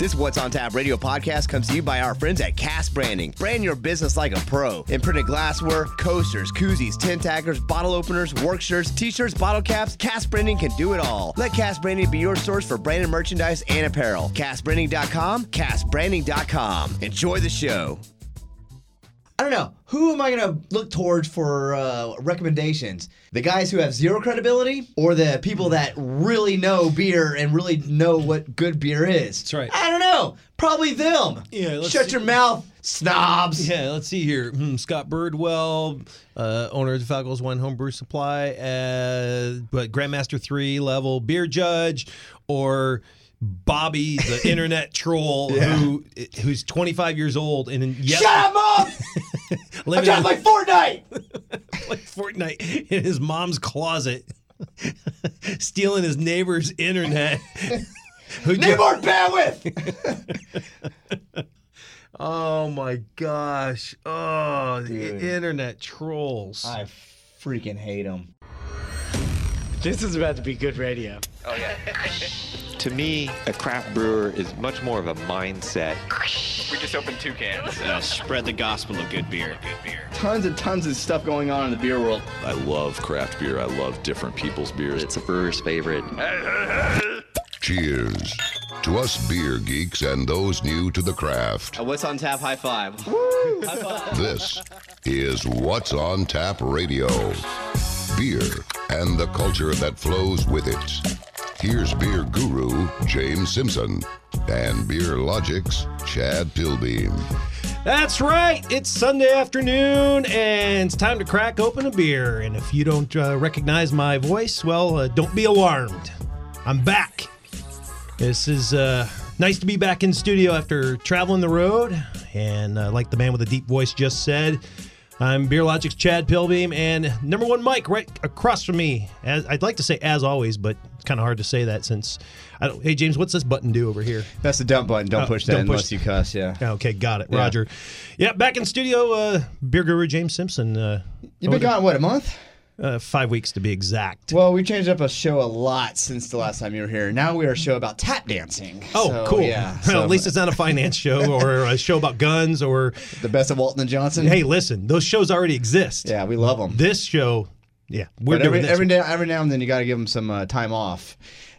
This What's on Tap radio podcast comes to you by our friends at Cast Branding. Brand your business like a pro. Imprinted glassware, coasters, koozies, tin tackers, bottle openers, work shirts, t-shirts, bottle caps. Cast Branding can do it all. Let Cast Branding be your source for branded merchandise and apparel. CastBranding.com, CastBranding.com. Enjoy the show. I don't know. Who am I going to look towards for uh, recommendations? The guys who have zero credibility or the people that really know beer and really know what good beer is? That's right. I don't know. Probably them. Yeah, let's Shut see. your mouth, snobs. Yeah, let's see here. Hmm, Scott Birdwell, uh, owner of the Falcons Wine Homebrew Supply, uh, but Grandmaster 3 level beer judge, or Bobby, the internet troll, who who's 25 years old and yet Shut up, Mom! I'm trying to play Fortnite! like Fortnite in his mom's closet, stealing his neighbor's internet. Who ju- bandwidth! oh my gosh! Oh, the internet trolls. I freaking hate them. This is about to be good radio. Oh, yeah. to me, a craft brewer is much more of a mindset. We just opened two cans. Uh, spread the gospel of good beer. Good beer. Tons and tons of stuff going on in the beer world. I love craft beer. I love different people's beers. It's a brewer's favorite. Cheers to us beer geeks and those new to the craft. A What's on Tap high five. This is What's on Tap Radio. Beer and the culture that flows with it. Here's beer guru James Simpson and Beer Logic's Chad Pilbeam. That's right. It's Sunday afternoon, and it's time to crack open a beer. And if you don't uh, recognize my voice, well, uh, don't be alarmed. I'm back. This is uh, nice to be back in studio after traveling the road. And uh, like the man with a deep voice just said, I'm Beer Logic's Chad Pilbeam, and number one Mike right across from me. As I'd like to say, as always, but it's kind of hard to say that since I don't. Hey, James, what's this button do over here? That's the dump button. Don't Oh, push that don't push- unless you cuss, yeah. Okay, got it, Yeah. Roger. Yeah, back in studio, uh, beer guru James Simpson. Uh, You've been gone, what, a month? Uh, five weeks to be exact. Well, we changed up a show a lot since the last time you were here. Now we are a show about tap dancing. Oh, So, cool. Yeah. Well, so at least it's not a finance show or a show about guns or. the best of Walton and Johnson. Hey, listen, those shows already exist. yeah, we love them. This show, yeah, we're but doing every every, day, every now and then you got to give them some uh, time off.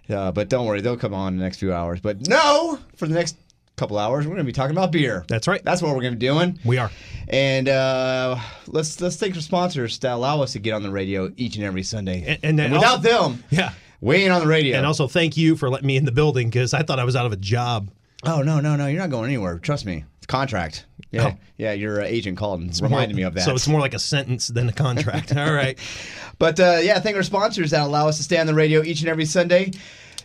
Uh, but don't worry, they'll come on in the next few hours. But no, for the next couple hours, we're going to be talking about beer. That's right. That's what we're going to be doing. we are. And uh, let's let's thank our sponsors that allow us to get on the radio each and every Sunday. And- and then without them, Yeah. we ain't on the radio. And also, thank you for letting me in the building because I thought I was out of a job. oh no no no, you're not going anywhere. Trust me, it's contract. Yeah, Oh. yeah. Your uh, agent called and reminded me of that. So it's more like a sentence than a contract. All right. But uh, yeah, thank our sponsors that allow us to stay on the radio each and every Sunday.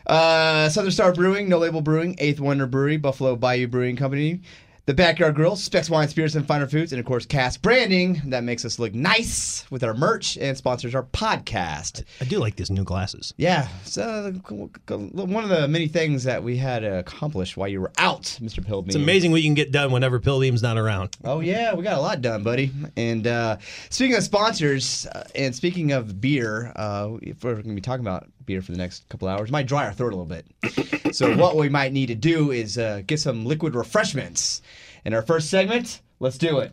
Uh, Southern Star Brewing, No Label Brewing, Eighth Wonder Brewery, Buffalo Bayou Brewing Company, The Backyard Grill, Specs Wine, Spirits, and Finer Foods, and of course, Cast Branding. That makes us look nice with our merch and sponsors our podcast. I do like these new glasses. Yeah, so one of the many things that we had accomplished while you were out, Mr. Pilbeam. It's amazing what you can get done whenever Pilbeam's not around. Oh yeah, we got a lot done, buddy. And uh, speaking of sponsors, uh, and speaking of beer, uh, if we're going to be talking about beer for the next couple hours, might dry our throat a little bit. so what we might need to do is uh, get some liquid refreshments. In our first segment, let's do it.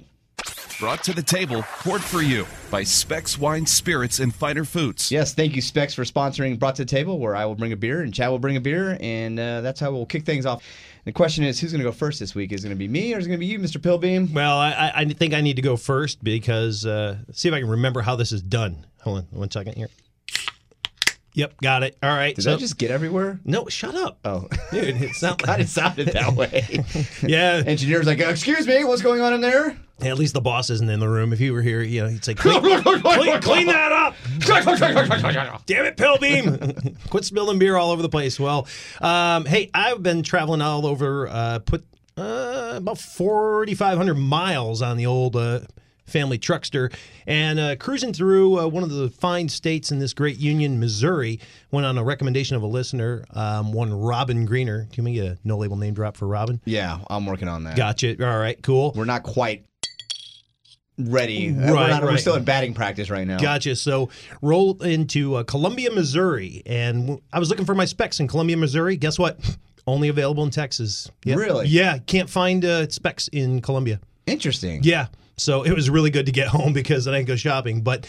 Brought to the table, poured for you by Specs Wine, Spirits, and Finer Foods. Yes, thank you, Specs, for sponsoring Brought to the Table, where I will bring a beer and Chad will bring a beer, and uh, that's how we'll kick things off. The question is, who's going to go first this week? Is it going to be me or is it going to be you, Mr. Pilbeam? Well, I, I- I think I need to go first because uh, see if I can remember how this is done. Hold on one second here. Yep, got it. All right. Did so, that just get everywhere? no, shut up. Oh, Dude, it's not God, it sounded that way. Yeah. Engineer's like, excuse me, what's going on in there? Yeah, At least the boss isn't in the room. If he were here, you know, he'd say, clean, clean, clean that up. Damn it, Pilbeam. Quit spilling beer all over the place. Well, um, hey, I've been traveling all over, uh, put uh, about 4,500 miles on the old uh, family truckster and uh, cruising through uh, one of the fine states in this great union, Missouri. Went on a recommendation of a listener, um, one Robin Greener. Can we get a no label name drop for Robin? Yeah, I'm working on that. Gotcha. All right, cool. We're not quite ready. Right, we're, not, we're still in batting practice right now. Gotcha. So roll into uh, Columbia, Missouri, and w- I was looking for my specs in Columbia, Missouri. Guess what? Only available in Texas. Yep. Really? Yeah. Can't find uh, specs in Columbia. Interesting. Yeah. So it was really good to get home because I didn't go shopping. But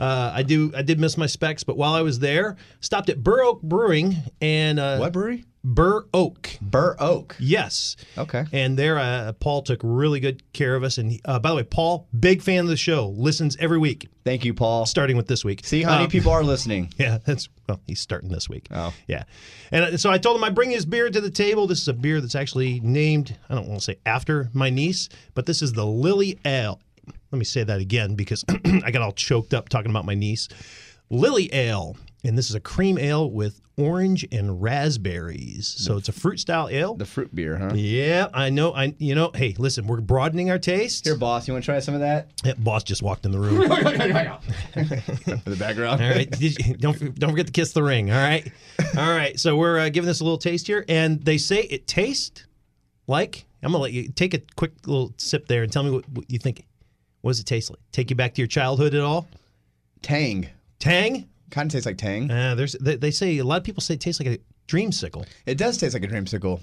uh, I do. I did miss my specs. But while I was there, stopped at Bur Oak Brewing and uh, What brewery? Bur Oak. Bur Oak. Yes. Okay. And there, uh, Paul took really good care of us. And uh, by the way, Paul, big fan of the show, listens every week, Thank you, Paul. starting with this week. See how many Um, people are listening. Yeah, that's well, he's starting this week. Oh. yeah, and uh, so I told him I bring his beer to the table. This is a beer that's actually named I don't want to say after my niece, but this is the Lily Ale. Let me say that again because I got all choked up talking about my niece. Lily Ale, and this is a cream ale with orange and raspberries. So it's a fruit style ale. The fruit beer, huh? Yeah, I know. I you know. Hey, listen, we're broadening our taste. Here, boss, you want to try some of that? Yeah, boss just walked in the room. For the background. All right, Did you- don't don't forget to kiss the ring. All right, all right. So we're uh, giving this a little taste here, and they say it tastes like. I'm gonna let you take a quick little sip there and tell me what, what you think. What does it taste like? Take you back to your childhood at all? Tang. Tang? Kind of tastes like Tang. Uh, there's they, they say a lot of people say it tastes like a dreamsicle. It does taste like a dreamsicle.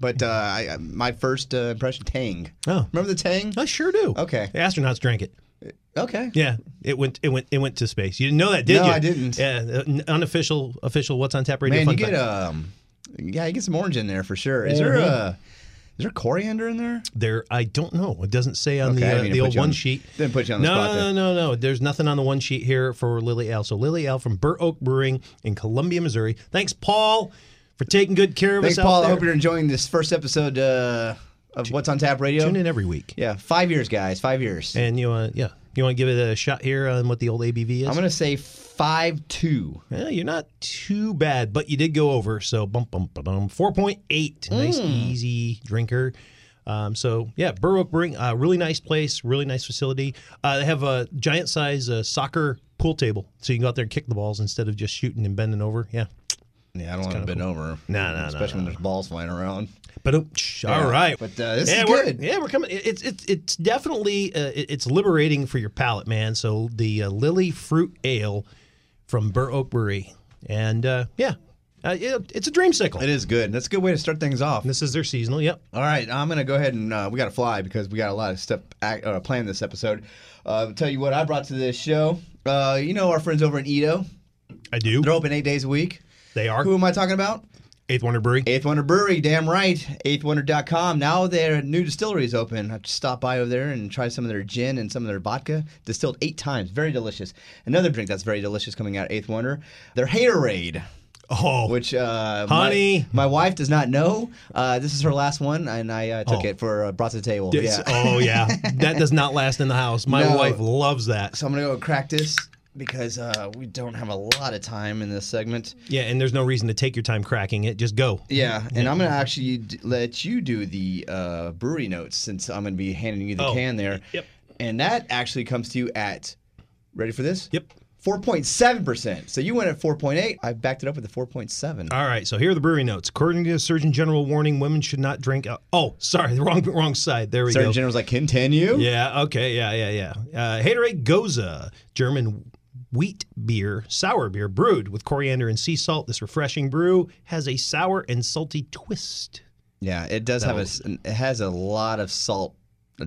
But uh, I, I- my first uh, impression, Tang. Oh, Remember the Tang? I sure do. Okay. The astronauts drank it. Okay. Yeah, it went it went it went to space. You didn't know that, did No, you? No, I didn't. Yeah, uh, unofficial official. What's on tap radio? Man, you get um, yeah, you get some orange in there for sure. Is there Mhm. Is there coriander in there? There, I don't know. It doesn't say on Okay, the uh, the old on- one sheet. didn't put you on the no, spot No, there. no, no, no. There's nothing on the one sheet here for Lily Ale. So Lily Ale from Bur Oak Brewing in Columbia, Missouri. Thanks, Paul, for taking good care of Thanks, us. Paul. I hope you're enjoying this first episode uh, of What's on Tap Radio. Tune in every week. Yeah, five years, guys. Five years. And you want, yeah, you want to give it a shot here on what the old ABV is? I'm gonna say five two. Yeah, you're not too bad, but you did go over. So bump, bump, bum, four point eight. Nice, Mm. easy drinker. Um, so yeah, Bur Oak Brewing, uh, really nice place, really nice facility. Uh, they have a giant size uh, soccer pool table, so you can go out there and kick the balls instead of just shooting and bending over. Yeah. Yeah, I don't want to bend cool. over. No, no, no, Especially when no. there's balls flying around. But oh, Yeah, all right, but, uh, this yeah, is we're- good. Yeah, we're coming. It's it's it's definitely uh, it's liberating for your palate, man. So the uh, Lily Fruit Ale from Bur Oak Brewery, and uh, yeah, uh, it, it's a dreamsicle. It is good. That's a good way to start things off. This is their seasonal. Yep. All right, I'm gonna go ahead and uh, we got to fly because we got a lot of stuff act, uh, planned this episode. Uh, I'll tell you what I brought to this show. Uh, you know our friends over in EaDo. I do. They're open eight days a week. They are. Who am I talking about? Eighth Wonder Brewery. Eighth Wonder Brewery, damn right. Eighthwonder.com. Now their new distillery is open. I stop by over there and try some of their gin and some of their vodka. Distilled eight times. Very delicious. Another drink that's very delicious coming out of Eighth Wonder. Their Haterade. Oh, which uh, Honey. my, my wife does not know. Uh, this is her last one, and I uh, took Oh. it for uh, brought to the table. Yeah. Oh yeah, that does not last in the house. My No. wife loves that. So I'm gonna go crack this because uh, we don't have a lot of time in this segment. Yeah, and there's no reason to take your time cracking it. Just go. Yeah, and I'm gonna actually d- let you do the uh, brewery notes since I'm gonna be handing you the Oh, can there. yep. And that actually comes to you at ready for this? Yep. 4.7%. So you went at 4.8. I backed it up with a 4.7. All right, so here are the brewery notes. According to the Surgeon General warning, women should not drink. al- oh, sorry, the wrong wrong side. There we go. Surgeon go. General's like, continue. Yeah. Okay. Yeah. Yeah. Yeah. Uh, Haterade Gose, German wheat beer, sour beer brewed with coriander and sea salt. This refreshing brew has a sour and salty twist. Yeah, it does have a. It has a lot of salt.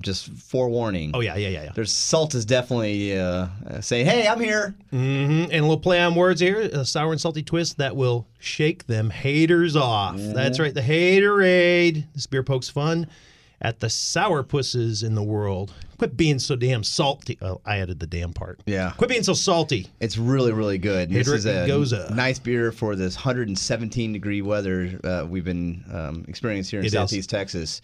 Just forewarning. Oh yeah. Yeah. Yeah. Yeah. There's salt is definitely uh, uh, saying, "Hey, I'm here." hmm And a little play on words here: a sour and salty twist that will shake them haters off. That's right, the Haterade. This beer poke's fun, at the sour sourpusses in the world. Quit being so damn salty. Oh, I added the damn part. Yeah. Quit being so salty. It's really, really good. This is a Gose. nice beer for this 117 degree weather uh, we've been um, experiencing here in It is. Southeast Texas.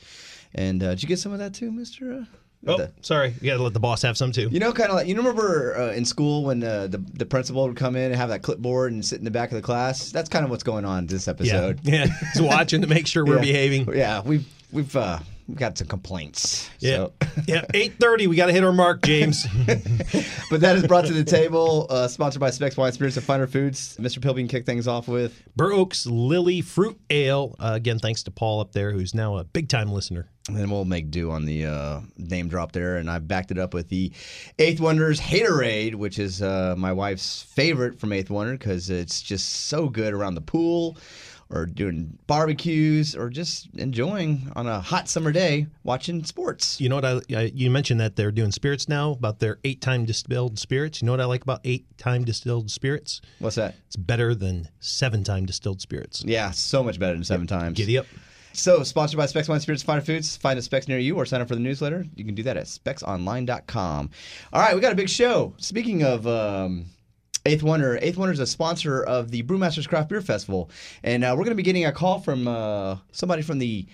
And uh, did you get some of that too, Mister? Uh, Oh, the- sorry. You got to let the boss have some too. You know, kind of like you remember uh, in school when uh, the the principal would come in and have that clipboard and sit in the back of the class. That's kind of what's going on this yeah. episode. Yeah. He's watching to make sure we're Yeah. behaving. Yeah, we've we've uh, we've got some complaints. Yeah. So. yeah. 8:30. We got to hit our mark, James. but that is brought to the table, uh, sponsored by Specs Wine Spirits and Finer Foods. Mr. Pilby can kick things off with. Bur Oaks Lily Fruit Ale. Uh, again, thanks to Paul up there, who's now a big time listener. And then we'll make do on the uh, name drop there. And I've backed it up with the Eighth Wonders Haterade, which is uh, my wife's favorite from Eighth Wonder because it's just so good around the pool or doing barbecues or just enjoying on a hot summer day watching sports. You know what I, I you mentioned that they're doing spirits now about their eight time distilled spirits. You know what I like about eight time distilled spirits? What's that? It's better than seven time distilled spirits. Yeah, so much better than seven times. Giddy up. So, sponsored by Specs Wine Spirits Finer Foods. Find a Specs near you or sign up for the newsletter. You can do that at specsonline.com. All right, we got a big show. Speaking of um, Eighth Wonder, Eighth Wonder is a sponsor of the Brewmasters Craft Beer Festival. And uh, we're going to be getting a call from uh, somebody from the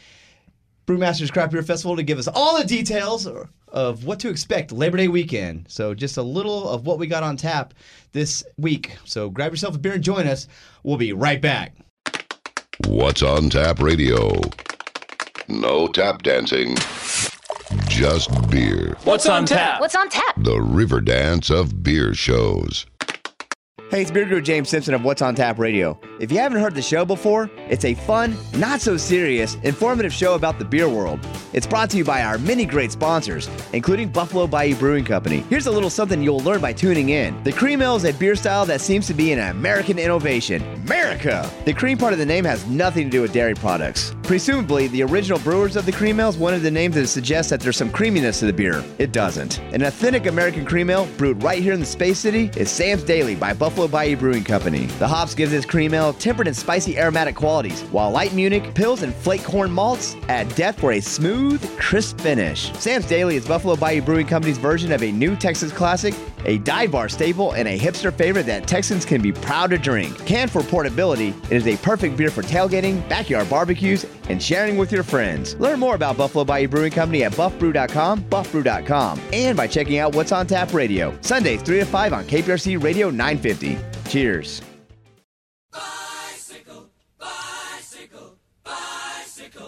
Brewmasters Craft Beer Festival to give us all the details of what to expect Labor Day weekend. So, just a little of what we got on tap this week. So, grab yourself a beer and join us. We'll be right back. What's on Tap Radio? No tap dancing, just beer. What's on tap? What's on tap? The river dance of beer shows. Hey, it's Beer Guru James Simpson of What's on Tap Radio. If you haven't heard the show before, it's a fun, not so serious, informative show about the beer world. It's brought to you by our many great sponsors, including Buffalo Bayou Brewing Company. Here's a little something you'll learn by tuning in. The cream ale is a beer style that seems to be an American innovation. America! The cream part of the name has nothing to do with dairy products. Presumably, the original brewers of the cream ales wanted the name to suggest that there's some creaminess to the beer. It doesn't. An authentic American cream ale brewed right here in the Space City is Sam's Daily by Buffalo Bayou Brewing Company. The hops give this cream ale tempered and spicy aromatic qualities, while light Munich, Pils, and flake corn malts add depth for a smooth, crisp finish. Sam's Daily is Buffalo Bayou Brewing Company's version of a new Texas classic, a dive bar staple, and a hipster favorite that Texans can be proud to drink. Canned for portability, it is a perfect beer for tailgating, backyard barbecues, and sharing with your friends. Learn more about Buffalo Bayou Brewing Company at buffbrew.com, buffbrew.com, and by checking out What's on Tap Radio, Sundays 3 to 5 on KPRC Radio 950. Cheers.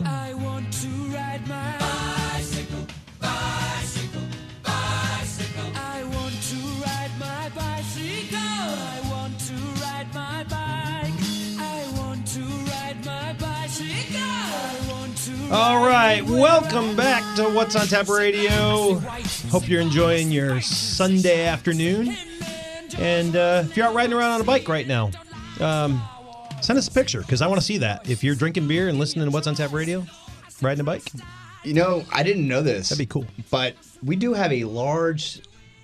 I want to ride my bicycle, bicycle, bicycle. I want to ride my bicycle. I want to ride my bike. I want to ride my bicycle. I want to. All right, welcome back to What's on Tap Radio. Hope you're enjoying your Sunday afternoon. And uh, if you're out riding around on a bike right now, um, send us a picture because I want to see that. If you're drinking beer and listening to What's on Tap Radio, riding a bike, You know, I didn't know this. that'd be cool. But we do have a large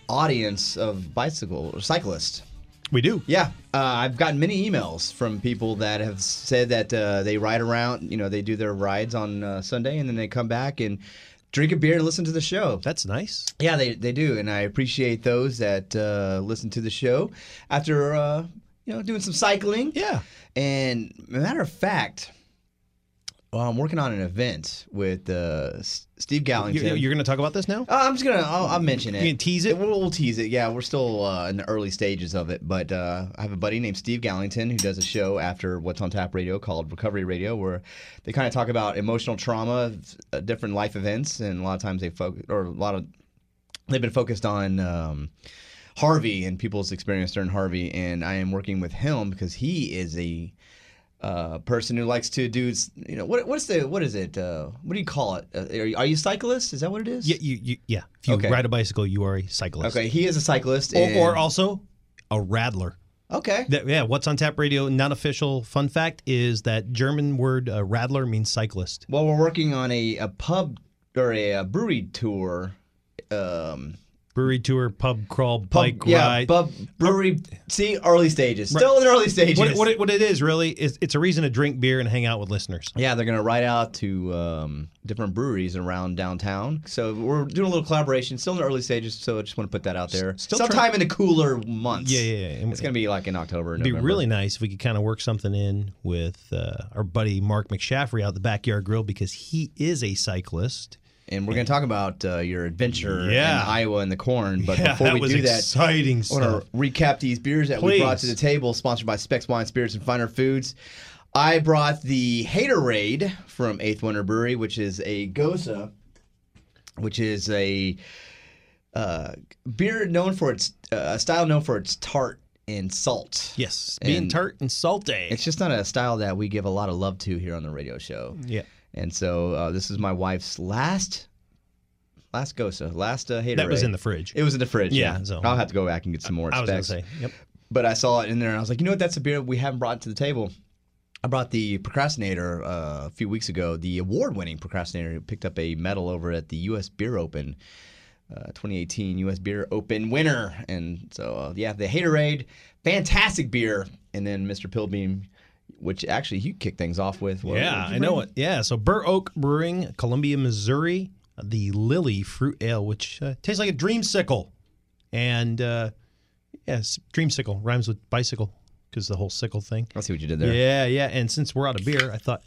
audience of bicycle or cyclists. We do. Yeah, uh, I've gotten many emails from people that have said that uh, they ride around. You know, they do their rides on uh, Sunday and then they come back and drink a beer and listen to the show. That's nice. Yeah, they they do, and I appreciate those that uh, listen to the show after uh, you know doing some cycling. Yeah, and matter of fact. Well, I'm working on an event with uh, Steve Gallington. You're, you're going to talk about this now? Uh, I'm just gonna. I'll, I'll mention it. You can tease it. We'll, we'll tease it. Yeah, we're still uh, in the early stages of it, but uh, I have a buddy named Steve Gallington who does a show after What's on Tap Radio called Recovery Radio, where they kind of talk about emotional trauma, uh, different life events, and a lot of times they focus, or a lot of they've been focused on. Um, Harvey and people's experience during Harvey, and I am working with him because he is a uh, person who likes to do, you know, what what's the what is it? Uh, what do you call it? Uh, are, you, are you a cyclist? Is that what it is? Yeah, you, you, yeah. If you Okay. ride a bicycle, you are a cyclist. Okay, he is a cyclist, Or, and- or also a Radler. Okay. That- yeah, what's on tap radio? Not official. Fun fact is that German word uh, Radler means cyclist. Well, we're working on a, a pub or a, a brewery tour um, Brewery tour, pub crawl, Pub- bike yeah, ride. pub brewery. See, early stages. Still in the early stages. What, what, it, what it is really is it's a reason to drink beer and hang out with listeners. Yeah, they're gonna ride out to um, different breweries around downtown. So we're doing a little collaboration. Still in the early stages, so I just want to put that out there. Still Sometime try- in the cooler months. Yeah, yeah, yeah. It's gonna be like in October. It'd be really nice if we could kind of work something in with uh, our buddy Mark McShaffrey out the backyard grill because he is a cyclist. And we're going to talk about uh, your adventure Yeah. in Iowa and the corn. But Yeah, before we do that, exciting I want to recap these beers that we brought to the table, sponsored by Specs Wine, Spirits, and Finer Foods. I brought the Haterade from Eighth Wonder Brewery, which is a Gose, which is a uh, beer known for its uh, a style known for its tart and salt. Yes, being And tart and salty. It's just not a style that we give a lot of love to here on the radio show. Yeah. And so uh, this is my wife's last last Gose, last uh, Haterade. That was in the fridge. It was in the fridge. Yeah, Yeah. so- I'll have to go back and get some more. I was gonna say, yep. But I saw it in there, and I was like, you know what? That's a beer we haven't brought to the table. I brought the Procrastinator uh, a few weeks ago. The award-winning Procrastinator who picked up a medal over at the U.S. Beer Open, uh, 2018 U.S. Beer Open winner. And so, uh, yeah, the Haterade, fantastic beer. And then Mr. Pilbeam, which actually you kicked things off with. What- yeah, what did you I know it. Yeah, so Bur Oak Brewing, Columbia, Missouri, the Lily Fruit Ale, which uh, tastes like a dreamsicle. And uh, yes, dreamsicle rhymes with bicycle because the whole sickle thing. I see what you did there. Yeah, yeah. And since we're out of beer, I thought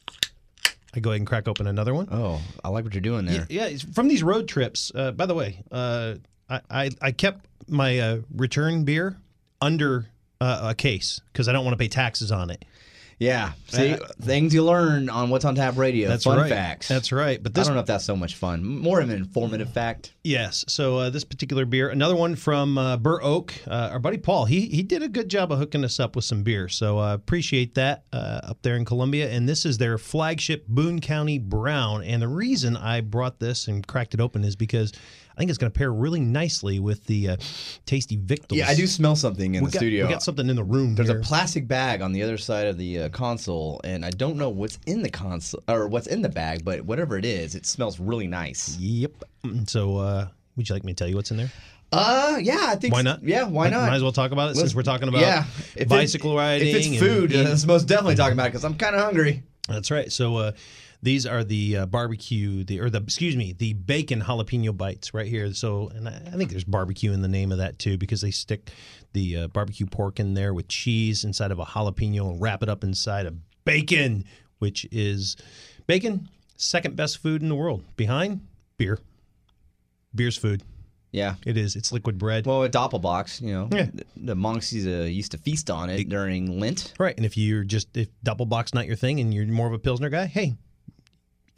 I'd go ahead and crack open another one. Oh, I like what you're doing there. Yeah, yeah from these road trips. Uh, by the way, uh, I, I I kept my uh, return beer under uh, a case because I don't want to pay taxes on it. Yeah. See, Uh, things you learn on What's on Tap Radio. That's Fun right. facts. That's right. But this, I don't know if that's so much fun. More of an informative fact. Yes. So uh, this particular beer, another one from uh, Bur Oak, uh, our buddy Paul. He he did a good job of hooking us up with some beer. So uh, appreciate that uh, up there in Columbia. And this is their flagship Boone County Brown. And the reason I brought this and cracked it open is because I think it's going to pair really nicely with the uh, tasty Victuals. Yeah, I do smell something in we the got, studio. We got something in the room. There's here. a plastic bag on the other side of the uh, console, and I don't know what's in the console or what's in the bag, but whatever it is, it smells really nice. Yep. Mm, So uh, would you like me to tell you what's in there? Uh, yeah, I think. Why not? Yeah, why not? Might as well talk about it Let's- since we're talking about yeah, If it- bicycle riding. If it's food, eating. let's most definitely talking about it because I'm kind of hungry. That's right. So uh, these are the uh, barbecue, the or the excuse me, the bacon jalapeno bites right here. So, and I, I think there's barbecue in the name of that too because they stick the uh, barbecue pork in there with cheese inside of a jalapeno and wrap it up inside of bacon, which is bacon second best food in the world behind beer. Beer's food. Yeah. It is. It's liquid bread. Well, a doppelbock, you know, Yeah. the, monks used to, used to feast on it during Lent. Right. And if you're just if doppelbock's not your thing and you're more of a pilsner guy, hey,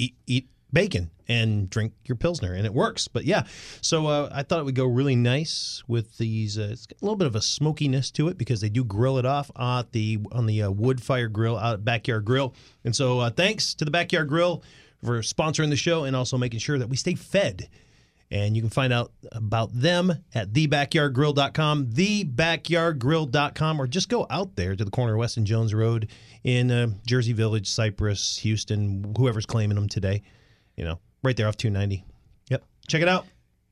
eat eat bacon and drink your pilsner and it works. But yeah, so uh, I thought it would go really nice with these. Uh, it's a little bit of a smokiness to it because they do grill it off at the on the uh, wood fire grill out at Backyard Grill. And so uh, thanks to the Backyard Grill for sponsoring the show and also making sure that we stay fed. And you can find out about them at thebackyardgrill.com, thebackyardgrill.com, or just go out there to the corner of West and Jones Road in uh, Jersey Village, Cypress, Houston, whoever's claiming them today. You know, right there off 290. Yep. Check it out.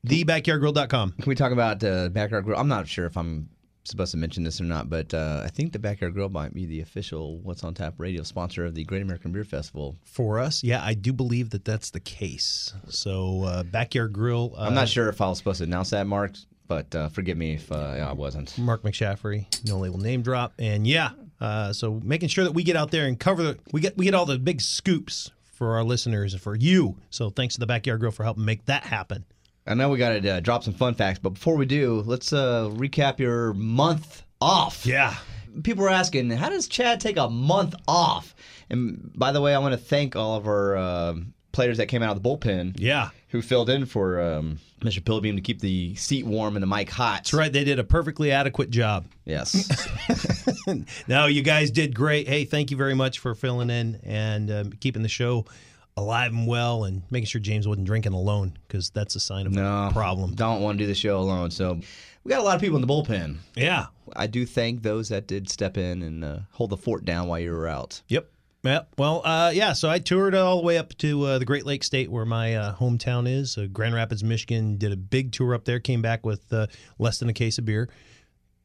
Thebackyardgrill.com. Can we talk about uh, Backyard Grill? I'm not sure if I'm supposed to mention this or not, but uh, I think the Backyard Grill might be the official What's on Tap radio sponsor of the Great American Beer Festival. For us, yeah, I do believe that that's the case. So, uh, Backyard Grill. Uh, I'm not sure if I was supposed to announce that, Mark, but uh, forgive me if uh, I wasn't. Mark McShaffrey, no label name drop, and yeah, uh, so making sure that we get out there and cover the we get we get all the big scoops for our listeners and for you. So thanks to the Backyard Grill for helping make that happen. I know we got to uh, drop some fun facts, but before we do, let's uh, recap your month off. Yeah. People were asking, how does Chad take a month off? And by the way, I want to thank all of our uh, players that came out of the bullpen. Yeah. Who filled in for um, Mr. Pilbeam to keep the seat warm and the mic hot. That's right, they did a perfectly adequate job. Yes. no, you guys did great. Hey, thank you very much for filling in and um, keeping the show alive and well, and making sure James wasn't drinking alone because that's a sign of a problem. Don't want to do the show alone. So we got a lot of people in the bullpen. Yeah. I do thank those that did step in and uh, hold the fort down while you were out. Yep. Yep. Well, uh, yeah. So I toured all the way up to uh, the Great Lakes State, where my uh, hometown is, uh, Grand Rapids, Michigan. Did a big tour up there. Came back with uh, less than a case of beer.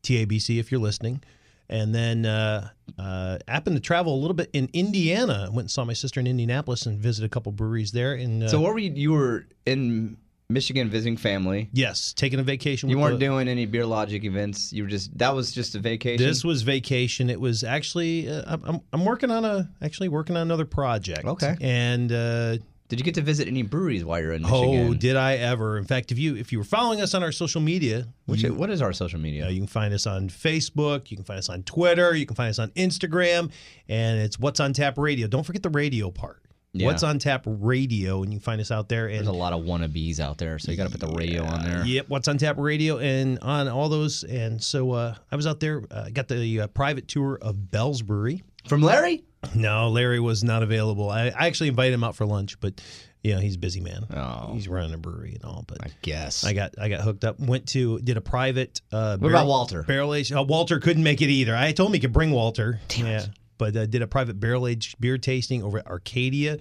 TABC, if you're listening. And then uh, uh, happened to travel a little bit in Indiana. Went and saw my sister in Indianapolis and visited a couple breweries there. And uh, So what were you? You were in Michigan visiting family. yes, taking a vacation. You weren't the- doing any beer logic events. You were just that was just a vacation. This was vacation. It was actually uh, I'm- I'm I'm working on a actually working on another project. Okay. And uh, Did you get to visit any breweries while you're in Michigan? oh, did I ever? In fact, if you if you were following us on our social media, Which you, what is our social media? uh, you can find us on Facebook. You can find us on Twitter. You can find us on Instagram, and it's What's on Tap Radio. Don't forget the radio part. Yeah. What's on Tap Radio, and you can find us out there. And There's a lot of wannabes out there, so you got to put the radio on there. Yep, what's on tap radio and on all those. And so uh, I was out there, uh, got the uh, private tour of Bell's Brewery. From Larry? No, Larry was not available. I, I actually invited him out for lunch, but you know he's a busy man. Oh. he's running a brewery and all. But I guess. I got I got hooked up. Went to did a private. Uh, What about Walter? Barrel aged. Uh, Walter couldn't make it either. I told him he could bring Walter. Damn yeah, but uh, did a private barrel aged beer tasting over at Arcadia.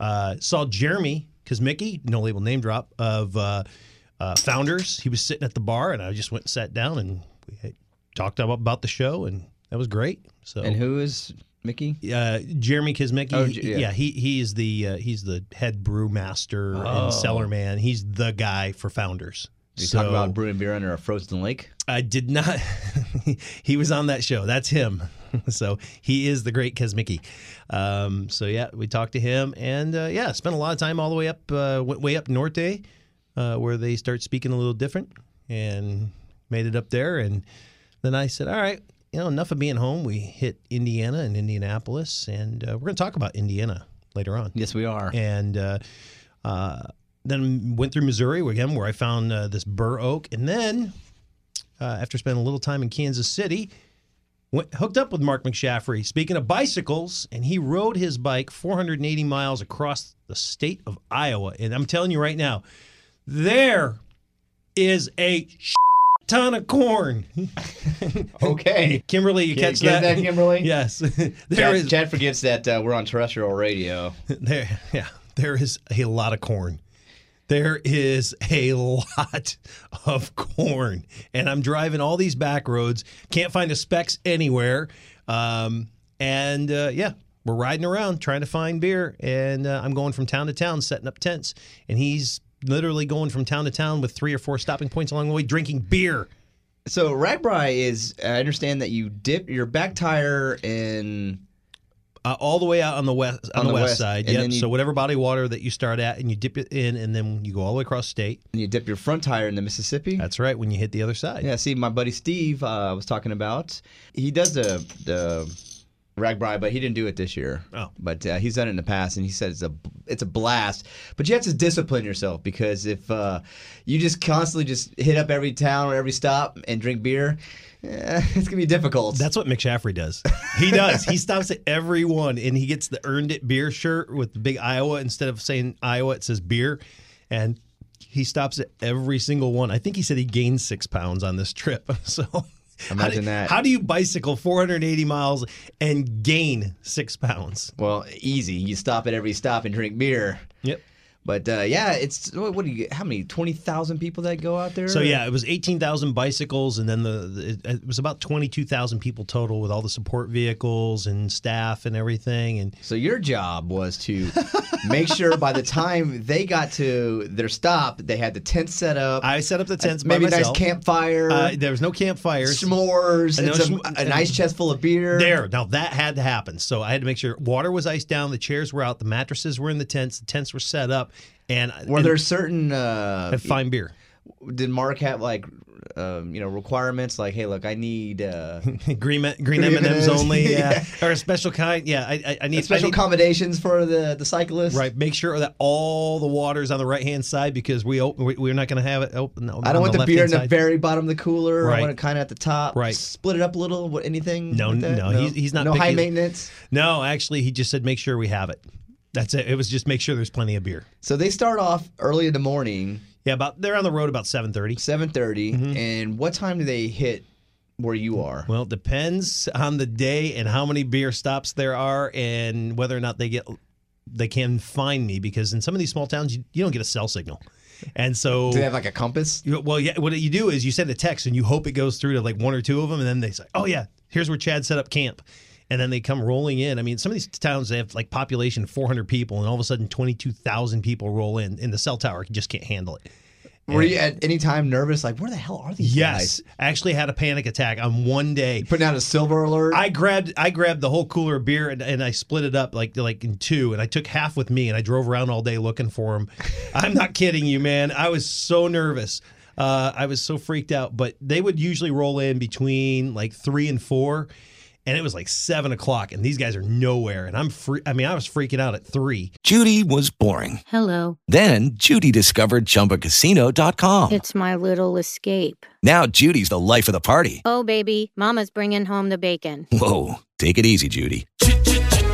Uh, saw Jeremy because Mickey, no label name drop of uh, uh, Founders. He was sitting at the bar, and I just went and sat down and we talked about, about the show, and that was great. So And who is Mickey? uh, Jeremy Kosmicki. Oh, yeah. yeah. he he is the uh, he's the head brewmaster Oh. and cellar man. He's the guy for Founders. You So- talk about brewing beer under a frozen lake. I did not. he was on that show. That's him. so he is the great Kosmicki. Um, so yeah, we talked to him, and uh, yeah, spent a lot of time all the way up, uh, way up Norte, uh, where they start speaking a little different, and made it up there. And then I said, all right, you know, enough of being home. We hit Indiana and Indianapolis, and uh, we're going to talk about Indiana later on. Yes, we are. And uh, uh, then went through Missouri again, where I found uh, this Bur Oak, and then uh, after spending a little time in Kansas City, went hooked up with Mark McShaffrey. Speaking of bicycles, and he rode his bike 480 miles across the state of Iowa. And I'm telling you right now, there is a ton of corn. Okay. Kimberly, you Get- catch get that? that, Kimberly? yes. there Chad, is Chad forgets that uh, we're on terrestrial radio. there yeah there is a lot of corn there is a lot of corn and i'm driving all these back roads can't find a specs anywhere um, and uh, yeah we're riding around trying to find beer and uh, i'm going from town to town setting up tents and he's literally going from town to town with three or four stopping points along the way drinking beer So RAGBRAI is. I understand that you dip your back tire in. uh, all the way out on the west on, On the, west, west, side yep you- so whatever body of water that you start at and you dip it in and then you go all the way across state And you dip your front tire in the Mississippi. That's right. When you hit the other side. Yeah, see, my buddy Steve uh, was talking about. He does the the RAGBRAI, but he didn't do it this year. Oh. but uh, he's done it in the past, and he said it's a it's a blast. But you have to discipline yourself because if uh, you just constantly just hit up every town or every stop and drink beer, eh, it's gonna be difficult. That's what McShaffrey does. He does. he stops at every one and he gets the earned it beer shirt with the big Iowa instead of saying Iowa, it says beer. And he stops at every single one. I think he said he gained six pounds on this trip. So how Imagine do, that. How do you bicycle 480 miles and gain six pounds? well, easy. You stop at every stop and drink beer. Yep. But uh, yeah, it's what, do you get? How many? Twenty thousand people that go out there? So yeah, it was eighteen thousand bicycles, and then the, the it, it was about twenty two thousand people total with all the support vehicles and staff and everything. And So your job was to make sure by the time they got to their stop, they had the tent set up. I set up the tents maybe a nice campfire, Uh, there was no campfires. s'mores, And and no some, sm- a nice chest full of beer. There, now that had to happen. So I had to make sure water was iced down, the chairs were out, the mattresses were in the tents, the tents were set up, and Were and there certain? Uh, had fine beer. Did Mark have like, um, you know, requirements like, hey, look, I need uh, green green M and M's M&Ms, only, yeah. yeah. or a special kind. Yeah, I, I, I need special I need, accommodations for the the cyclists. Right, make sure that all the water's on the right hand side because we open, we, we're not going to have it open. I don't want the, beer in the very bottom of the cooler. I want it kind of at the top. Right. Split it up a little. What anything? No, like that? no, he's, he's not No picky. high maintenance. No, actually, he just said make sure we have it. That's it. It was just make sure there's plenty of beer. So they start off early in the morning, Yeah, about they're on the road about seven thirty. seven Mm-hmm. and what time do they hit where you are? Well, it depends on the day and how many beer stops there are, and whether or not they get they can find me. Because in some of these small towns, you, you don't get a cell signal, and so Do they have like a compass? you- well, yeah. What you do is you send a text and you hope it goes through to like one or two of them, and then they say, "Oh yeah, here's where Chad set up camp," and then they come rolling in. I mean, some of these towns they have like population 400 people, and all of a sudden 22,000 people roll in, and the cell tower just can't handle it. Were you at any time nervous? Like, where the hell are these Yes, guys? I actually had a panic attack on one day. Putting out a silver alert. I grabbed I grabbed the whole cooler of beer and, and I split it up like like in two and I took half with me and I drove around all day looking for them. I'm not kidding you, man. I was so nervous. Uh, I was so freaked out. But they would usually roll in between like three and four, and it was like seven o'clock, and these guys are nowhere. And I'm free. I mean, I was freaking out at three. Judy was boring. Hello. Then Judy discovered ChumbaCasino.com. It's my little escape. Now Judy's the life of the party. Oh, baby, Mama's bringing home the bacon. Whoa, take it easy, Judy.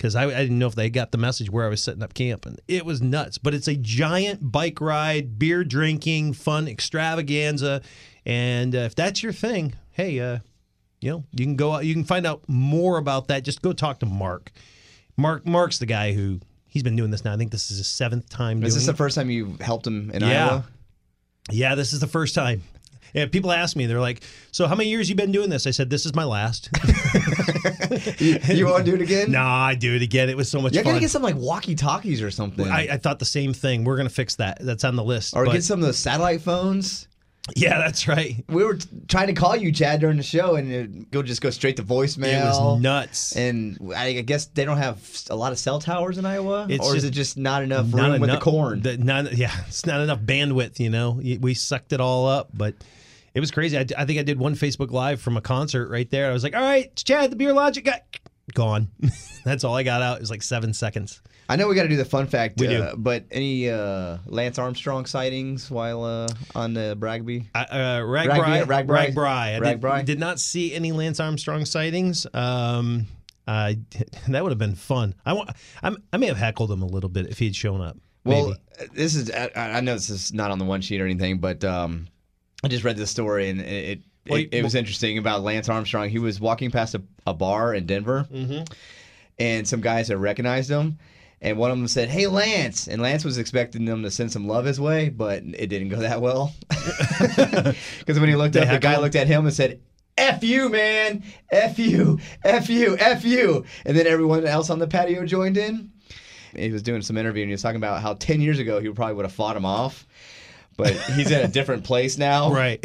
Because I, I didn't know if they got the message where I was setting up camp, and it was nuts. But it's a giant bike ride, beer drinking, fun extravaganza, and uh, if that's your thing, hey, uh, you know, you can go out, you can find out more about that. Just go talk to Mark. Mark, Mark's the guy who he's been doing this now. I think this is his seventh time. Is this the it. first time you helped him in yeah. Iowa? Yeah, this is the first time. Yeah, people ask me, they're like, "So how many years you been doing this?" I said, "This is my last." you, you want to do it again? nah, I do it again. It was so much You're fun. gonna get some like walkie talkies or something. I, I thought the same thing. We're gonna fix that. That's on the list. or but- get some of those satellite phones. Yeah, that's right. We were t- trying to call you, Chad, during the show, and it, you'll just go straight to voicemail. It was nuts. And I guess they don't have a lot of cell towers in Iowa, It's or is just it just not enough Not room with the corn? the- not, yeah, it's not enough bandwidth. You know, we sucked it all up, but it was crazy. I, I think I did one Facebook Live from a concert right there. I was like, "All right, Chad, the beer logic got gone." that's all I got out. It was like seven seconds. I know we got to do the fun fact, We do. uh, but any uh, Lance Armstrong sightings while uh, on the Bragby? Uh, uh, RAGBRAI, RAGBRAI- RAGBRAI? RAGBRAI. I did, RAGBRAI? did not see any Lance Armstrong sightings. Um, I that would have been fun. I want. I'm, I may have heckled him a little bit if he had shown up. Well, Maybe. uh, this is I, I know this is not on the one sheet or anything, but um, I just read this story and it it, Well, it, it was interesting about Lance Armstrong. He was walking past a, a bar in Denver, Mhm. and some guys had recognized him. And one of them said, "Hey, Lance," and Lance was expecting them to send some love his way, but it didn't go that well. Because when he looked They up, the guy him? looked at him and said, F you, man. F you. F you. F you. And then everyone else on the patio joined in. He was doing some interview and he was talking about how 10 years ago he probably would have fought him off. But he's in a different place now. Right.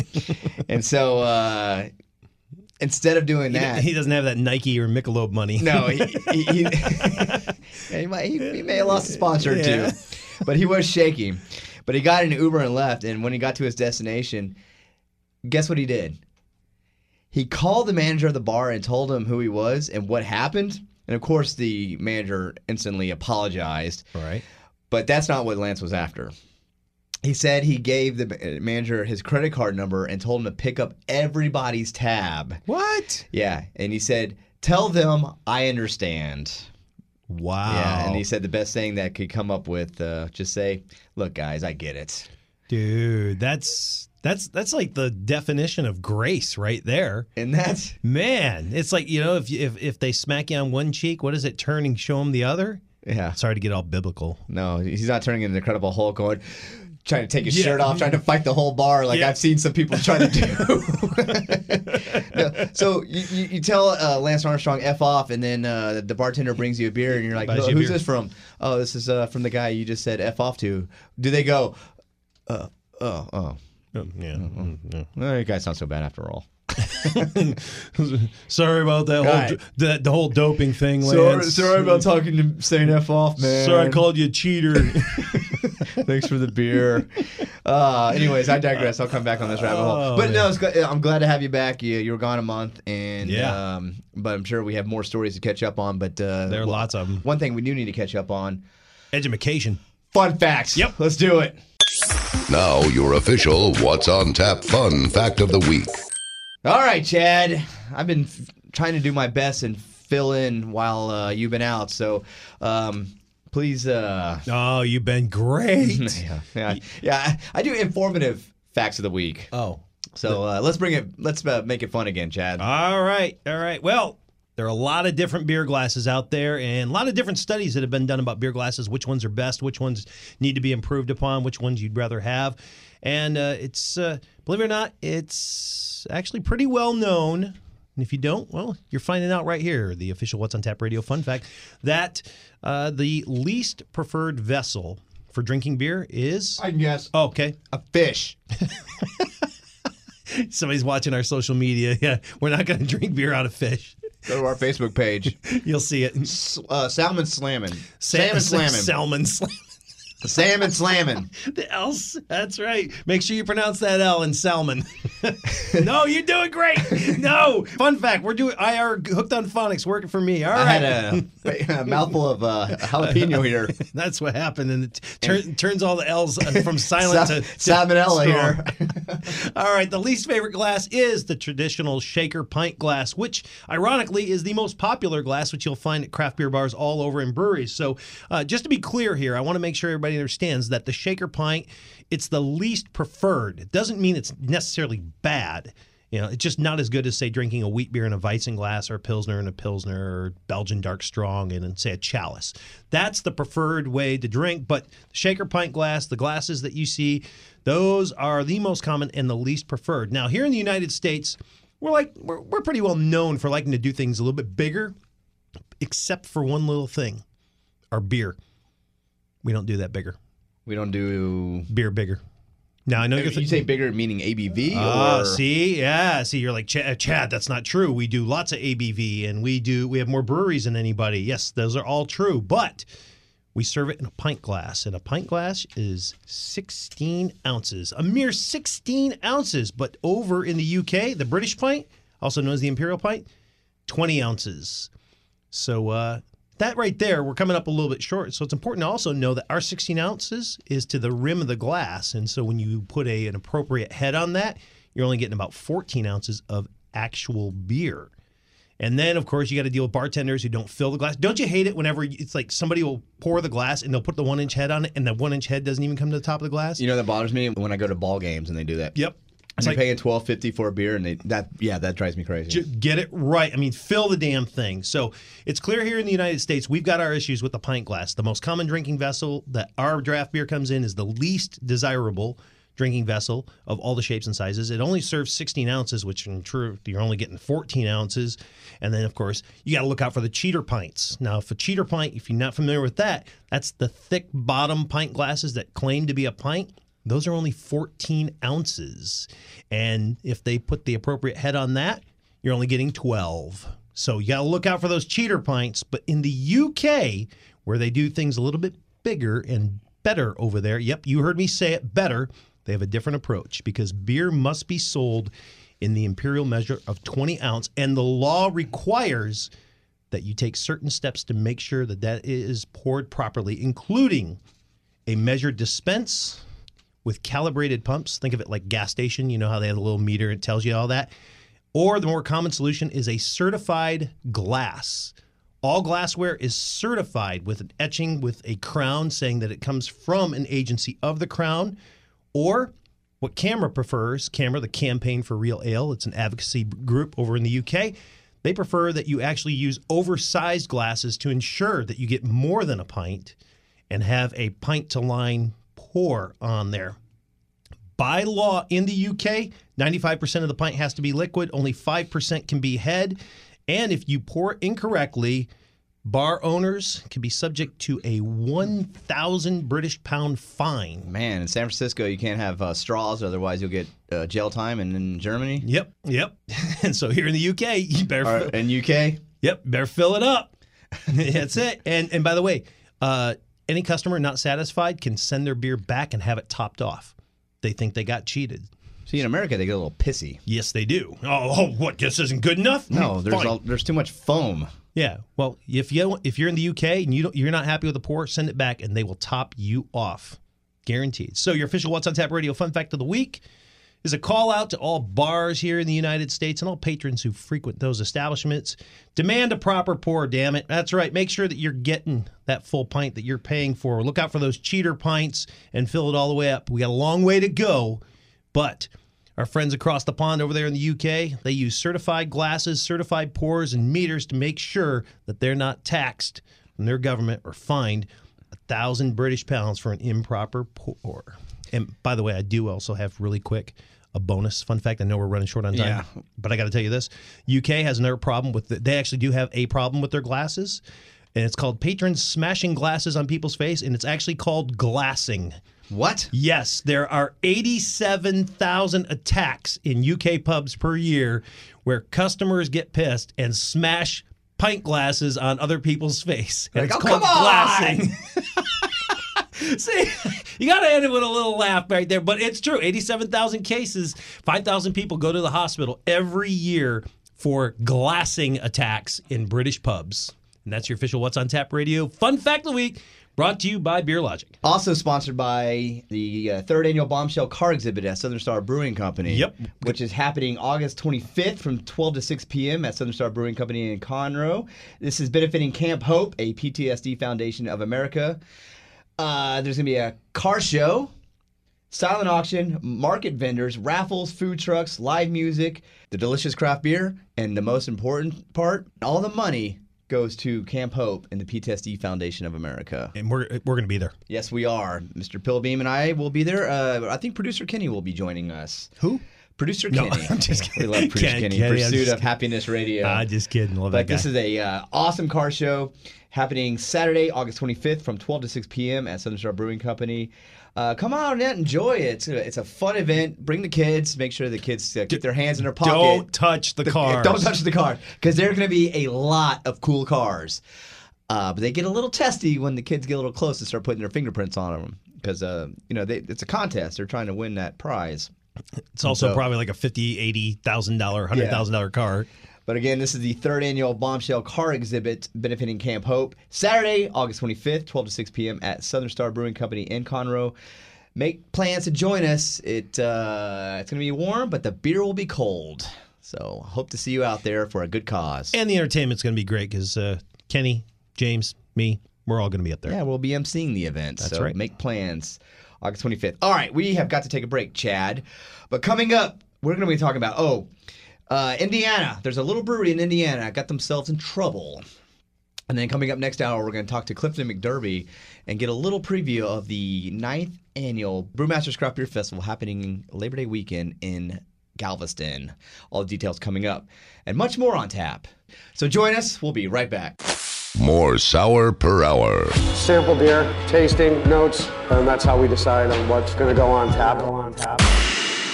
And so uh, instead of doing He, that, he doesn't have that Nike or Michelob money. no, he, he, he, he, might, he, he may have lost a sponsor or Yeah. two, but he was shaky. But he got an Uber and left. And when he got to his destination, guess what he did? He called the manager of the bar and told him who he was and what happened. And of course, the manager instantly apologized. Right. But that's not what Lance was after. He said he gave the manager his credit card number and told him to pick up everybody's tab. What? Yeah. And he said, Tell them I understand. Wow. Yeah, and he said the best thing that could come up with, uh, just say, "Look, guys, I get it. Dude, that's that's that's like the definition of grace right there. And that's man, it's like you know if you, if if they smack you on one cheek, what is it turn and show them the other? Yeah. Sorry to get all biblical. No, he's not turning into an Incredible Hulk going, trying to take his Yeah. shirt off, trying to fight the whole bar like Yeah. I've seen some people try to do. No, so you, you, tell uh, Lance Armstrong F off, and then uh, the bartender brings you a beer, and you're like, you who's this from? Oh, this is uh, from the guy you just said F off to. Do they go, uh, oh, oh. yeah. Well, you guys sound so bad after all. Sorry about that whole Right. the, the whole doping thing. Sorry, Lance. sorry about talking to saying F off, man. Sorry, I called you a cheater. Thanks for the beer. Uh, anyways, I digress. I'll come back on this rabbit hole. Oh, But no, it's, I'm glad to have you back. You, you were gone a month, and Yeah. um, but I'm sure we have more stories to catch up on. But uh, There are lots of them. One thing we do need to catch up on: Education. fun facts. Yep, let's do it. Now, your official What's on Tap fun fact of the week. All right, Chad. I've been f- trying to do my best and fill in while uh, you've been out. So, um, please. Uh, oh, you've been great. yeah, yeah, yeah. I, do informative facts of the week. Oh, so uh, let's bring it. Let's uh, make it fun again, Chad. All right, all right. Well, there are a lot of different beer glasses out there, and a lot of different studies that have been done about beer glasses. Which ones are best? Which ones need to be improved upon? Which ones you'd rather have? And uh, it's uh, believe it or not, it's actually pretty well known. And if you don't, well, you're finding out right here, the official What's on Tap Radio fun fact, that uh, the least preferred vessel for drinking beer is. I can guess. Oh, okay. A fish. Somebody's watching our social media. Yeah, we're not going to drink beer out of fish. Go to our Facebook page. You'll see it. Uh, salmon slamming. Sa- salmon slamming. Salmon slamming. Salmon slamming. The L. That's right. Make sure you pronounce that L in salmon. no, you're doing great. No. Fun fact: We're doing IR hooked on phonics working for me. All right. I had a, a mouthful of uh, jalapeno here. That's what happened, and it turn, turns all the L's uh, from silent Sa- to, to salmonella strong. all right, the least favorite glass is the traditional shaker pint glass, which ironically is the most popular glass, which you'll find at craft beer bars all over in breweries. So, uh, just to be clear here, I want to make sure everybody understands that the shaker pint it's the least preferred. It doesn't mean it's necessarily bad. You know, it's just not as good as say drinking a wheat beer in a Weizen glass or a Pilsner in a Pilsner or Belgian Dark Strong in say a chalice. That's the preferred way to drink. But the shaker pint glass, the glasses that you see, those are the most common and the least preferred. Now, here in the United States, we're like we're, we're pretty well known for liking to do things a little bit bigger, except for one little thing: our beer. We don't do that bigger. We don't do beer bigger. Now I know you're you say bigger meaning ABV. Oh, or... see, yeah, see, you're like Chad, Chad. That's not true. We do lots of ABV, and we do we have more breweries than anybody. Yes, those are all true, but we serve it in a pint glass, and a pint glass is 16 ounces, a mere 16 ounces. But over in the UK, the British pint, also known as the Imperial pint, 20 ounces. So uh, that right there, we're coming up a little bit short. So it's important to also know that our 16 ounces is to the rim of the glass. And so when you put a, an appropriate head on that, you're only getting about 14 ounces of actual beer. And then, of course, you got to deal with bartenders who don't fill the glass. Don't you hate it whenever it's like somebody will pour the glass and they'll put the one inch head on it, and the one inch head doesn't even come to the top of the glass? You know that bothers me when I go to ball games and they do that. Yep. And you're paying twelve fifty for a beer, and they that yeah that drives me crazy. Get it right. I mean, fill the damn thing. So it's clear here in the United States, we've got our issues with the pint glass. The most common drinking vessel that our draft beer comes in is the least desirable drinking vessel of all the shapes and sizes. It only serves 16 ounces, which in truth, you're only getting 14 ounces. And then, of course, you got to look out for the cheater pints. Now, if a cheater pint, if you're not familiar with that, that's the thick bottom pint glasses that claim to be a pint. Those are only 14 ounces. And if they put the appropriate head on that, you're only getting 12. So you got to look out for those cheater pints. But in the UK, where they do things a little bit bigger and better over there, yep, you heard me say it better, they have a different approach because beer must be sold in the imperial measure of 20 ounce. And the law requires that you take certain steps to make sure that that is poured properly, including a measured dispense with calibrated pumps. Think of it like gas station. You know how they have a little meter, it tells you all that. Or the more common solution is a certified glass. All glassware is certified with an etching with a crown saying that it comes from an agency of the crown Or what CAMRA prefers, CAMRA, the Campaign for Real Ale, it's an advocacy group over in the UK. They prefer that you actually use oversized glasses to ensure that you get more than a pint and have a pint to line pour on there. By law in the UK, 95% of the pint has to be liquid, only 5% can be head. And if you pour incorrectly, bar owners can be subject to a 1,000 British pound fine. Man, in San Francisco, you can't have uh, straws, otherwise you'll get uh, jail time. And in Germany, Yep, yep. And so here in the UK, you better Or in UK, Yep, better fill it up. That's it. And and by the way, uh, any customer not satisfied can send their beer back and have it topped off. They think they got cheated. see in America they get a little pissy. Yes, they do. Oh, oh what? This isn't good enough? No, Hmm, there's a, there's too much foam. Yeah. Well, if you if you're in the UK and you don't, you're not happy with the pour, send it back and they will top you off, guaranteed. So your official What's on Tap Radio fun fact of the week is a call out to all bars here in the United States and all patrons who frequent those establishments. Demand a proper pour. Damn it. That's right. Make sure that you're getting that full pint that you're paying for. Look out for those cheater pints and fill it all the way up. We got a long way to go, but. Our friends across the pond over there in the UK, they use certified glasses, certified pours, and meters to make sure that they're not taxed from their government or fined a thousand British pounds for an improper pour. And by the way, I do also have really quick a bonus fun fact. I know we're running short on time, Yeah. but I got to tell you this: UK has another problem with. The, they actually do have a problem with their glasses, and it's called patrons smashing glasses on people's face, and it's actually called glassing. What? Yes, there are 87,000 attacks in UK pubs per year where customers get pissed and smash pint glasses on other people's face. And Like, it's "Oh, called come on!" glassing. See, you got to end it with a little laugh right there, but it's true. 87,000 cases, 5,000 people go to the hospital every year for glassing attacks in British pubs. And that's your official What's on Tap Radio Fun Fact of the Week, brought to you by Beer Logic. Also sponsored by the uh, third annual Bombshell Car Exhibit at Southern Star Brewing Company. Yep. Which is happening August 25th from 12 to 6 p.m. at Southern Star Brewing Company in Conroe. This is benefiting Camp Hope, a PTSD Foundation of America. Uh, there's going to be a car show, silent auction, market vendors, raffles, food trucks, live music, the delicious craft beer, and the most important part, all the money goes to Camp Hope and the PTSD Foundation of America. And we're, we're going to be there. Yes, we are. Mr. Pilbeam and I will be there. Uh, I think producer Kenny will be joining us. Who? Producer No, Kenny. I'm just We kidding. love producer Ken- Kenny. Kenny, Pursuit of. Happiness Radio. Ah, just kidding. Love but that this is a uh, awesome car show happening Saturday, August 25th from 12 to 6 p.m. at Southern Star Brewing Company. Uh, come on and enjoy it. It's a, it's a fun event. Bring the kids. Make sure the kids uh, keep their hands in their pocket. Don't touch the, The- cars. Don't touch the car because there are going to be a lot of cool cars. Uh, but they get a little testy when the kids get a little close and start putting their fingerprints on them because uh, you know they, it's a contest. They're trying to win that prize. It's also So- probably like a fifty, eighty thousand dollar, hundred thousand dollar car. But again, this is the third annual Bombshell Car Exhibit benefiting Camp Hope. Saturday, August 25th, 12 to 6 p.m. at Southern Star Brewing Company in Conroe. Make plans to join us. It uh, it's gonna be warm, but the beer will be cold. So hope to see you out there for a good cause. And the entertainment's going to be great because uh, Kenny, James, me, we're all going to be up there. Yeah, we'll be emceeing the event. That's so right. Make plans. August 25th. All right, we have got to take a break, Chad. But coming up, we're going to be talking about oh, uh, Indiana. There's a little brewery in Indiana got themselves in trouble. And then coming up next hour, we're going to talk to Clifton McDerby and get a little preview of the ninth annual Brewmasters Craft Beer Festival happening Labor Day weekend in Galveston. All the details coming up and much more on tap. So join us. We'll be right back. More sour per hour. sample beer, tasting, notes, and that's how we decide on what's going to go on tap. Go on tap.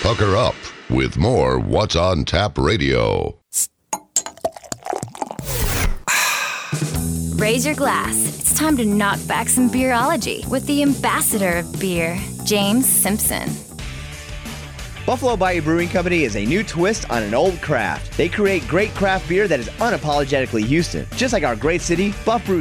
Pucker up with more What's on Tap Radio. Raise your glass. It's time to knock back some beerology with the ambassador of beer, James Simpson. Buffalo Bayou Brewing Company is a new twist on an old craft. They create great craft beer that is unapologetically Houston. Just like our great city, Buff Brew.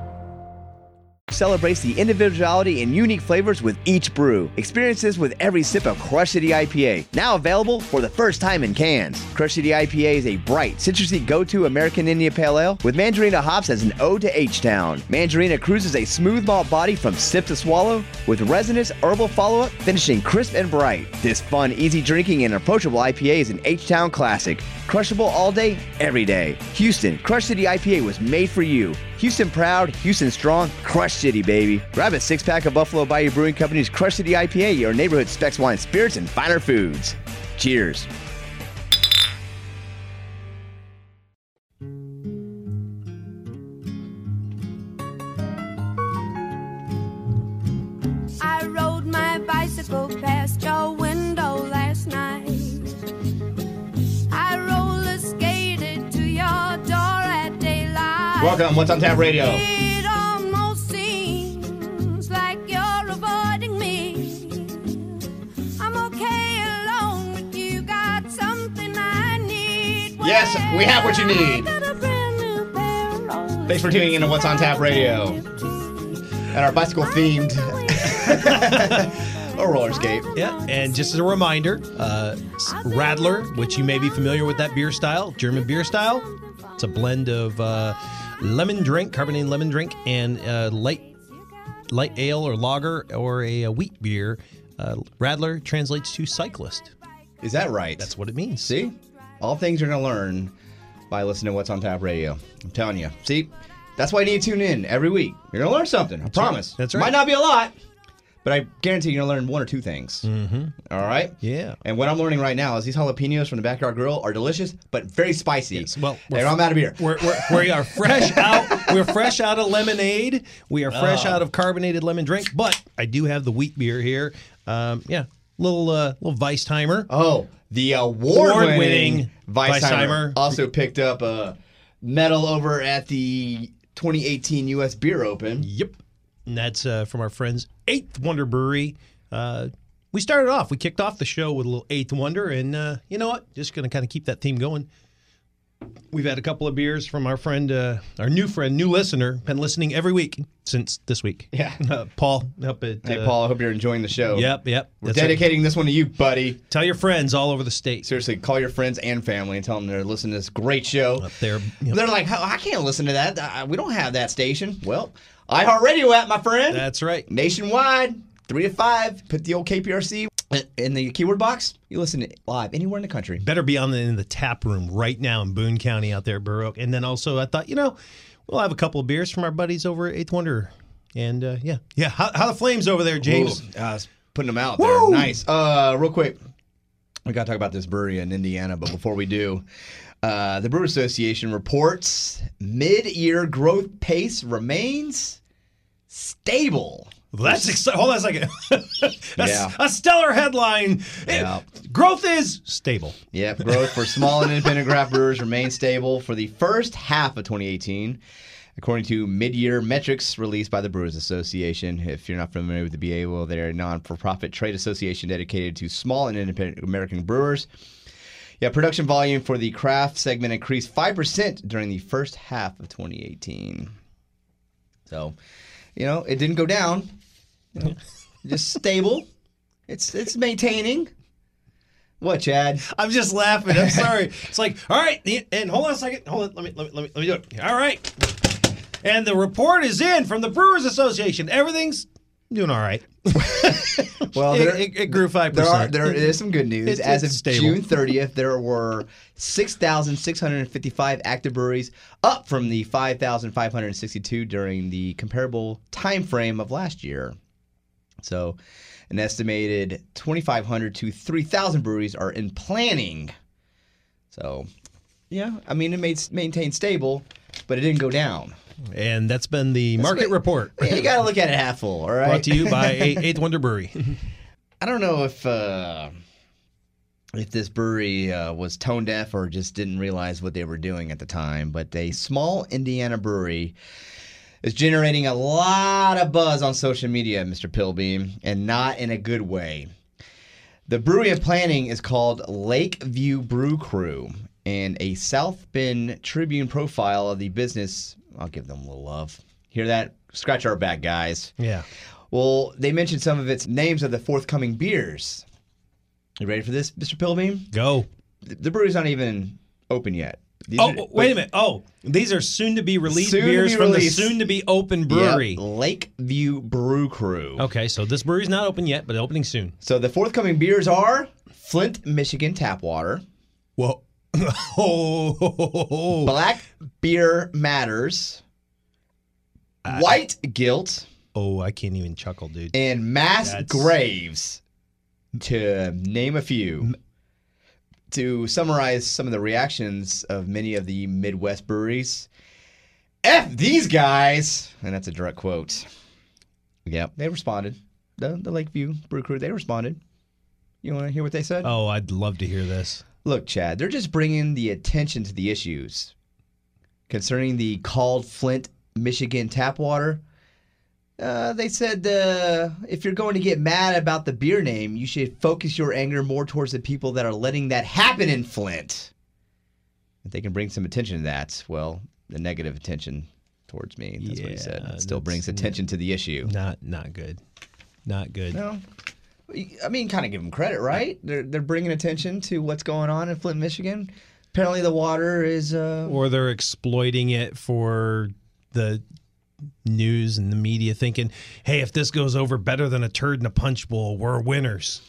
Celebrates the individuality and unique flavors with each brew. Experience this with every sip of Crush City IPA, now available for the first time in cans. Crush City IPA is a bright, citrusy go-to American India Pale Ale with Mandarina hops as an ode to H-Town. Mandarina cruises a smooth malt body from sip to swallow with resinous herbal follow-up finishing crisp and bright. This fun, easy drinking and approachable IPA is an H-Town classic. Crushable all day, every day. Houston, Crush City IPA was made for you. Houston proud, Houston strong, Crush City, baby. Grab a six pack of Buffalo Bayou Brewing Company's Crush City IPA, your neighborhood Spec's wine, spirits, and finer foods. Cheers. I rode my bicycle past your window Welcome, What's on Tap Radio. It almost seems like you're avoiding me. I'm okay alone, but you got something I need. Yes, we have what you need. Thanks for tuning in to What's on Tap Radio. And our bicycle themed a roller skate. Yeah, and just as a reminder, uh, Radler, which you may be familiar with that beer style, German beer style. It's a blend of uh, lemon drink, carbonated lemon drink, and uh, light light ale or lager or a, uh wheat beer. Uh, Radler translates to cyclist. Is that right? That's what it means. See? All things you're going to learn by listening to What's on Tap Radio. I'm telling you. See? That's why you need to tune in every week. You're going to learn something. I promise. right. That's right. Might not be a lot, but I guarantee you're going to learn one or two things. Mm-hmm. All right? Yeah. And what I'm learning right now is these jalapenos from the Backyard Grill are delicious, but very spicy. Well, they're all out of beer. We're, we're, we are fresh out. We're fresh out of lemonade. We are fresh Oh. out of carbonated lemon drink. But I do have the wheat beer here. Um, yeah, little uh, little Weissheimer. Oh, the award-winning Award-winning Weissheimer also picked up a medal over at the 2018 U.S. Beer Open. Yep, and that's uh, from our friends Eighth Wonder Brewery. Uh, we started off. We kicked off the show with a little Eighth Wonder, and uh, you know what? Just going to kind of keep that theme going. We've had a couple of beers from our friend, uh, our new friend, new listener, been listening every week since this week. Yeah. uh, Paul up at. Hey, uh, Paul, I hope you're enjoying the show. Yep, yep. We're right. dedicating this one to you, buddy. Tell your friends all over the state. Seriously, call your friends and family and tell them they're listening to this great show. Up there, yep. They're like, I can't listen to that. We don't have that station. Well, iHeartRadio app, my friend. That's right. Nationwide, three to five. Put the old KPRC in the keyword box. You listen to it live anywhere in the country. better be on the, in the tap room right now in Boone County out there, Oak. And then also, I thought, you know, we'll have a couple of beers from our buddies over at Eighth Wonder. And uh, yeah, yeah. How, how the flames over there, James? Ooh, uh, putting them out there. Nice. Uh, real quick, we got to talk about this brewery in Indiana, but before we do, uh, the Brewer Association reports mid-year growth pace remains stable. That's exciting. Hold on a second. that's Yeah. a stellar headline. Yeah. Growth is stable. Yep, growth for small and independent craft brewers remains stable for the first half of 2018, according to mid-year metrics released by the Brewers Association. If you're not familiar with the BA, well, they're a non-for-profit trade association dedicated to small and independent American brewers. Yeah, production volume for the craft segment increased 5% during the first half of 2018. So, you know, it didn't go down. You know, just stable. It's it's maintaining. What, Chad? I'm just laughing. I'm sorry. It's like, all right, and hold on a second. Hold on. Let me let me let me, let me do it. All right. and the report is in from the Brewers Association. Everything's doing all right. Well, It- there, it- it grew 5%. There, are, there is some good news. It's- As it's of stable. June 30th, there were 6,655 active breweries, up from the 5,562 during the comparable time frame of last year. So, an estimated 2,500 to 3,000 breweries are in planning. So, yeah, I mean, it made, maintained stable, but it didn't go down. And that's been the That's market what- report. You got to look at it half full, all right? Brought to you by Eighth Wonder Brewery. I don't know if uh, if this brewery uh, was tone deaf or just didn't realize what they were doing at the time, but a small Indiana brewery is generating a lot of buzz on social media, Mr. Pilbeam, and not in a good way. The brewery of planning is called Lakeview Brew Crew, and a South Bend Tribune profile of the business. I'll give them a little love. Hear that? Scratch our back, guys. Yeah. Well, they mentioned some of its names of the forthcoming beers. You ready for this, Mr. Pilbeam? Go. The, the brewery's not even open yet. These Oh, are- wait a minute. Oh, these are soon to be released Soon beers be from released. the soon to be open brewery. Yep, Lakeview Brew Crew. Okay, so this brewery's not open yet, but opening soon. So the forthcoming beers are Flint, Michigan tap water. Whoa. Oh, Black Beer Matters. White Guilt. Oh, I can't even chuckle, dude. And Mass That's- Graves, to name a few. To summarize some of the reactions of many of the Midwest breweries, F these guys! And that's a direct quote. Yep, they responded. The, the Lakeview Brew Crew, they responded. You want to hear what they said? Oh, I'd love to hear this. Look, Chad, they're just bringing the attention to the issues concerning the called Flint, Michigan tap water. Uh, they said uh, if you're going to get mad about the beer name, you should focus your anger more towards the people that are letting that happen in Flint. If they can bring some attention to that, well, the negative attention towards me. That's what he said. It still brings attention to the issue. Not not good. Not good. No. I mean, kind of give them credit, right? They're they're bringing attention to what's going on in Flint, Michigan. Apparently, the water is. Uh, Or they're exploiting it for the news and the media thinking, hey, if this goes over better than a turd in a punch bowl, we're winners.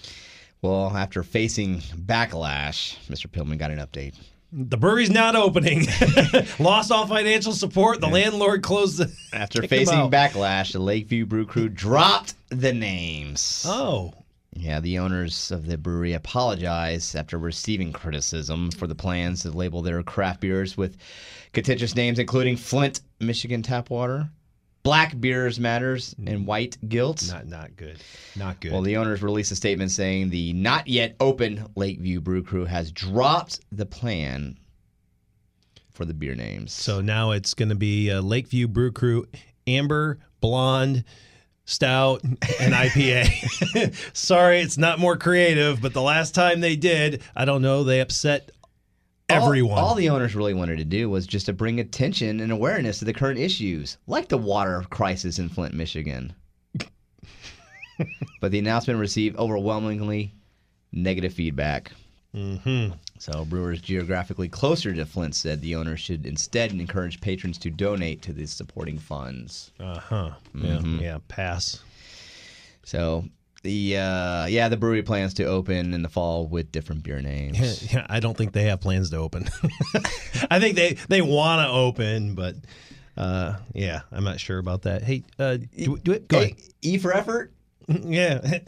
well, after facing backlash, Mr. Pillman got an update. The brewery's not opening. Lost all financial support. The landlord closed the. After facing backlash, the Lakeview Brew Crew dropped the names. Oh. Yeah, the owners of the brewery apologized after receiving criticism for the plans to label their craft beers with contentious names, including Flint, Michigan Tap Water, Black Beers Matters, and White Guilt. Not not good. Not good. Well, the owners released a statement saying the not yet open Lakeview Brew Crew has dropped the plan for the beer names. So now it's going to be uh, Lakeview Brew Crew, Amber, Blonde, Stout, and IPA. Sorry, it's not more creative, but the last time they did, I don't know, they upset All- everyone. All, the owners really wanted to do was just to bring attention and awareness to the current issues, like the water crisis in Flint, Michigan. but the announcement received overwhelmingly negative feedback. mm-hmm. So brewers geographically closer to Flint said the owners should instead encourage patrons to donate to the supporting funds. Uh huh. Mhm. Yeah, yeah, pass. So the uh, yeah, the brewery plans to open in the fall with different beer names. Yeah, I don't think they have plans to open. I think they they want to open, but uh, yeah, I'm not sure about that. Hey, uh, do, do it. Go Hey, ahead. E for effort. Yeah.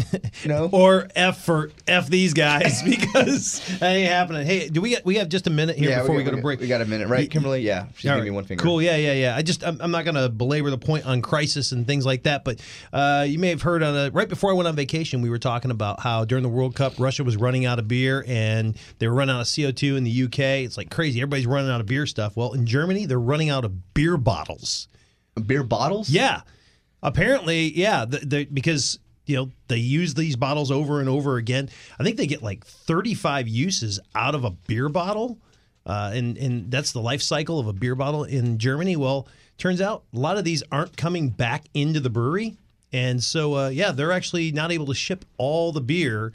no. Or F for F these guys because that ain't happening. Hey, do we get, we have just a minute here Yeah, before we, got- go to break? We got a minute, right, Kimberly? Yeah, she's giving me one finger. Cool. Yeah, yeah, yeah. I just I'm, I'm not going to belabor the point on crisis and things like that, but uh, you may have heard on a, right before I went on vacation, we were talking about how during the World Cup, Russia was running out of beer and they were running out of CO2 in the UK. It's like crazy. Everybody's running out of beer stuff. Well, in Germany, they're running out of beer bottles. Beer bottles? Yeah. Apparently, yeah, the, the, because you know they use these bottles over and over again. I think they get like 35 uses out of a beer bottle, uh, and and that's the life cycle of a beer bottle in Germany. Well, turns out a lot of these aren't coming back into the brewery, and so uh, yeah, they're actually not able to ship all the beer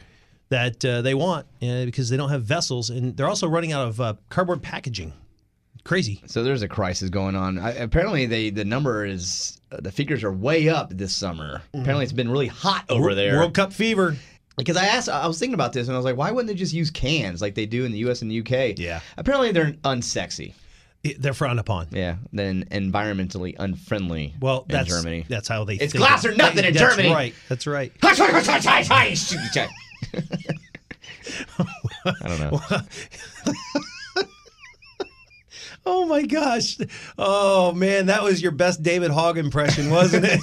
that uh, they want uh, because they don't have vessels, and they're also running out of uh, cardboard packaging. Crazy. So there's a crisis going on. I, apparently, they the number is uh, the figures are way up this summer. Apparently, it's been really hot over World- there. World Cup fever. Because I asked, I was thinking about this, and I was like, why wouldn't they just use cans like they do in the U.S. and the UK? Yeah. Apparently, they're unsexy. They're frowned upon. Yeah. Then environmentally unfriendly. Well, in that's Germany. That's how they. It's think glass or nothing in That's Germany. Right. That's right. I don't know. Oh my gosh. Oh man, that was your best David Hogg impression, wasn't it?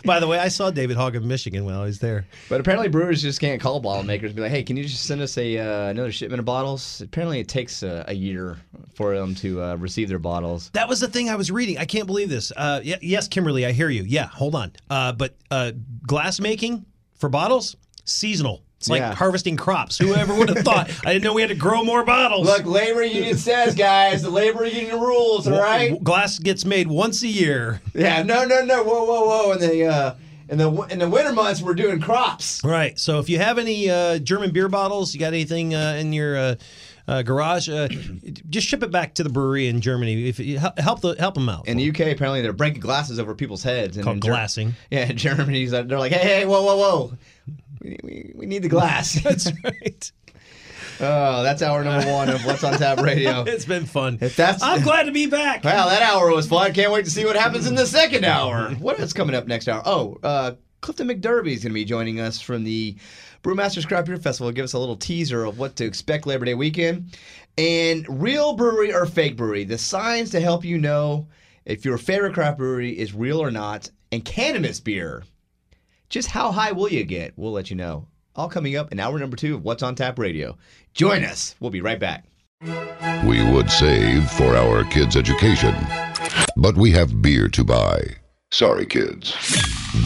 By the way, I saw David Hogg in Michigan while I was there. But apparently, brewers just can't call bottle makers and be like, "Hey, can you just send us a uh, another shipment of bottles?" Apparently, it takes uh, a year for them to uh, receive their bottles. That was the thing I was reading. I can't believe this. Uh, y- yes, Kimberly, I hear you. Yeah, hold on. Uh, but uh, glass making for bottles, seasonal. It's like Yeah. harvesting crops. Whoever would have thought? I didn't know we had to grow more bottles. Look, labor union says, guys, the labor union rules. All right. Glass gets made once a year. Yeah. No. No. No. Whoa. Whoa. Whoa. In the uh, in the in the winter months, we're doing crops. Right. So if you have any uh, German beer bottles, you got anything uh, in your uh, uh, garage, uh, just ship it back to the brewery in Germany. If you help help, the, help them out. In the UK, apparently they're breaking glasses over people's heads. And Called in Ger- glassing. Yeah, in Germany, they're like, "Hey, hey, whoa, whoa, whoa, we, we, we need the glass." That's right. Oh, that's hour number one of What's on Tap Radio. it's been fun. If that's I'm glad to be back. Well, that hour was fun. Can't wait to see what happens in the second hour. What is coming up next hour? Oh, uh, Clifton McDerby is going to be joining us from the Brewmasters Craft Beer Festival. Give us a little teaser of what to expect Labor Day weekend. And real brewery or fake brewery, the signs to help you know if your favorite craft brewery is real or not. And cannabis beer, just how high will you get? We'll let you know. All coming up in hour number two of What's on Tap Radio. Join us. We'll be right back. We would save for our kids' education, but we have beer to buy. Sorry, kids.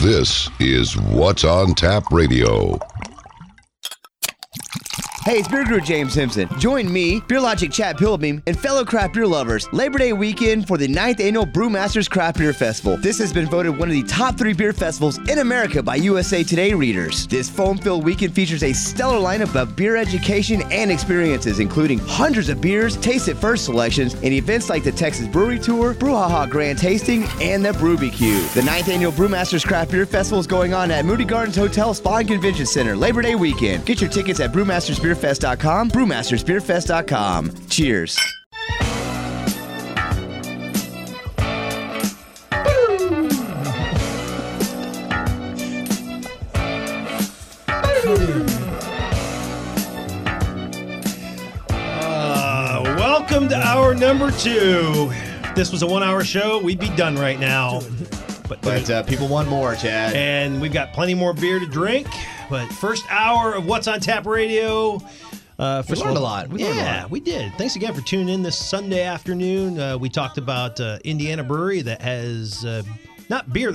This is What's on Tap Radio. Hey, it's Beer Guru James Simpson. Join me, Beer Logic Chad Pilbeam, and fellow craft beer lovers Labor Day weekend for the 9th annual Brewmasters Craft Beer Festival. This has been voted one of the top three beer festivals in America by USA Today readers. This foam-filled weekend features a stellar lineup of beer education and experiences, including hundreds of beers, taste it first selections, and events like the Texas Brewery Tour, Brouhaha Grand Tasting, and the BrewBQ. The 9th annual Brewmasters Craft Beer Festival is going on at Moody Gardens Hotel Spa and Convention Center Labor Day weekend. Get your tickets at brewmastersbeerfest.com, brewmastersbeerfest.com. Cheers. Uh, welcome to hour number two. If this was a one-hour show, we'd be done right now. But, But uh, people want more, Chad. and we've got plenty more beer to drink. But first hour of What's on Tap Radio. Uh, first of learned all- a lot. We learned a yeah, lot. we did. Thanks again for tuning in this Sunday afternoon. Uh, we talked about uh, Indiana Brewery that has uh, not beer.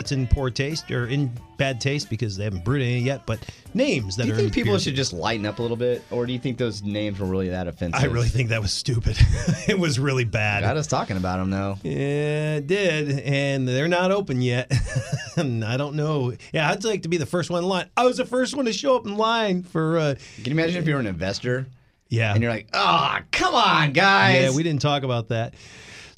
It's in poor taste or in bad taste because they haven't brewed any yet. But names that Do you are think in people should just lighten up a little bit, or do you think those names were really that offensive? I really think that was stupid. it was really bad. Got us talking about them though. Yeah, it did, and they're not open yet. I don't know. Yeah, I'd like to be the first one in line. I was the first one to show up in line for. Uh, Can you imagine if you were an investor? Yeah, and you're like, oh, come on, guys. Yeah, we didn't talk about that.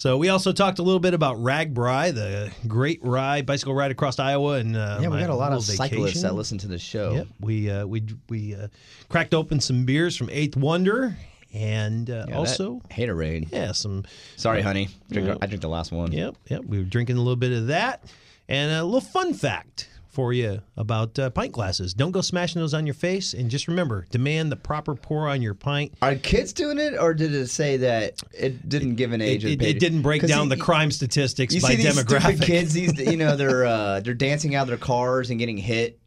So we also talked a little bit about RAGBRAI, the great ride, bicycle ride across Iowa, and uh, yeah, we got a lot of little cyclists that listen to the show. Yep, we uh, we we uh, cracked open some beers from Eighth Wonder, and uh, Yeah, also haterade. yeah, some. Sorry, honey. Drink. I drank the last one. Yep, yep. We were drinking a little bit of that, and a little fun fact for you about uh, pint glasses. Don't go smashing those on your face, and just remember, demand the proper pour on your pint. Are kids doing it, or did it say that it didn't give an age? It, it, it didn't break down you- the crime statistics You by see these demographic. kids. These, you know, they're uh, they're dancing out of their cars and getting hit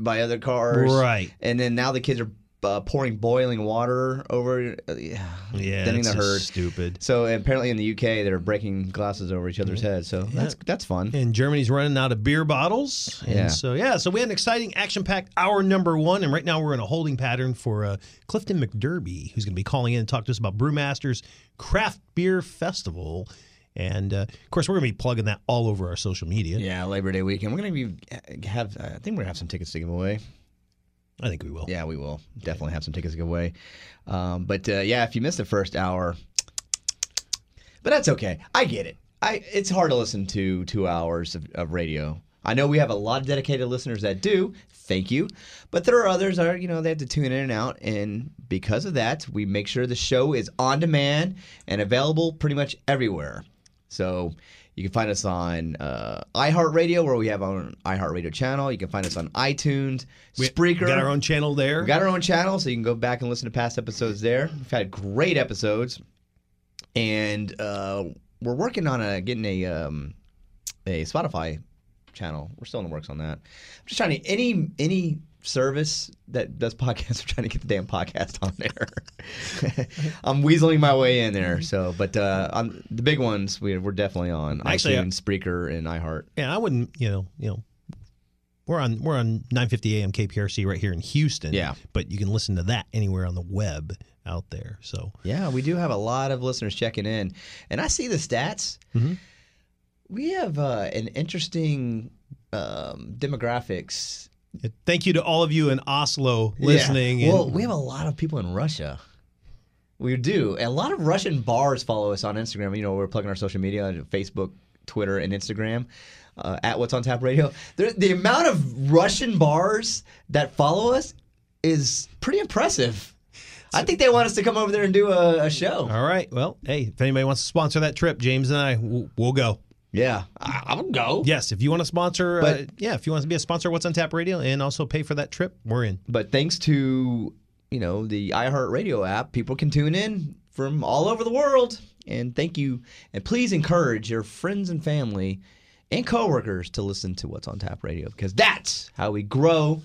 by other cars. Right. And then now the kids are uh, pouring boiling water over. Uh, yeah. Yeah, thinning the herd. stupid. So apparently in the UK they're breaking glasses over each other's heads. So that's that's fun. And Germany's running out of beer bottles. And Yeah. so, yeah, so we had an exciting action packed hour number one. And right now we're in a holding pattern for uh, Clifton McDerby, who's going to be calling in and talk to us about Brewmasters Craft Beer Festival. And uh, of course, we're going to be plugging that all over our social media. Yeah, Labor Day weekend. We're gonna be have. I think we're gonna have some tickets to give away. I think we will. Yeah, we will definitely have some tickets to give away. Um, but uh, yeah, if you missed the first hour, but that's okay. I get it. I it's hard to listen to two hours of, of radio. I know we have a lot of dedicated listeners that do. Thank you. But there are others that are, you know, they have to tune in and out. And because of that, we make sure the show is on demand and available pretty much everywhere. So you can find us on uh, iHeartRadio, where we have our own iHeartRadio channel. You can find us on iTunes, We Spreaker. got our own channel there. We got our own channel, so you can go back and listen to past episodes there. We've had great episodes, and uh, we're working on a getting a um, a Spotify channel. We're still in the works on that. I'm just trying to any any service that does podcasts. We're trying to get the damn podcast on there. I'm weaseling my way in there. So, but uh, on the big ones, we, we're definitely on Actually, uh, iTunes, Spreaker, and iHeart. Yeah, I wouldn't, you know, you know, we're on we're on 950 AM KPRC right here in Houston. Yeah. But you can listen to that anywhere on the web out there. So Yeah, we do have a lot of listeners checking in, and I see the stats. Mhm. We have uh, an interesting um, demographics. thank you to all of you in Oslo Yeah. listening. and- Well, we have a lot of people in Russia. We do. A lot of Russian bars follow us on Instagram. You know, we're plugging our social media, Facebook, Twitter, and Instagram. Uh, at What's on Tap Radio. There, the amount of Russian bars that follow us is pretty impressive. I think they want us to come over there and do a, a show. all right. Well, hey, if anybody wants to sponsor that trip, James and I, we'll, we'll go. Yeah, I, I'll go. Yes, if you want to sponsor, uh, yeah, if you want to be a sponsor, of What's on Tap Radio, and also pay for that trip, we're in. But thanks to you know the iHeartRadio app, people can tune in from all over the world. And thank you, and please encourage your friends and family and coworkers to listen to What's on Tap Radio because that's how we grow,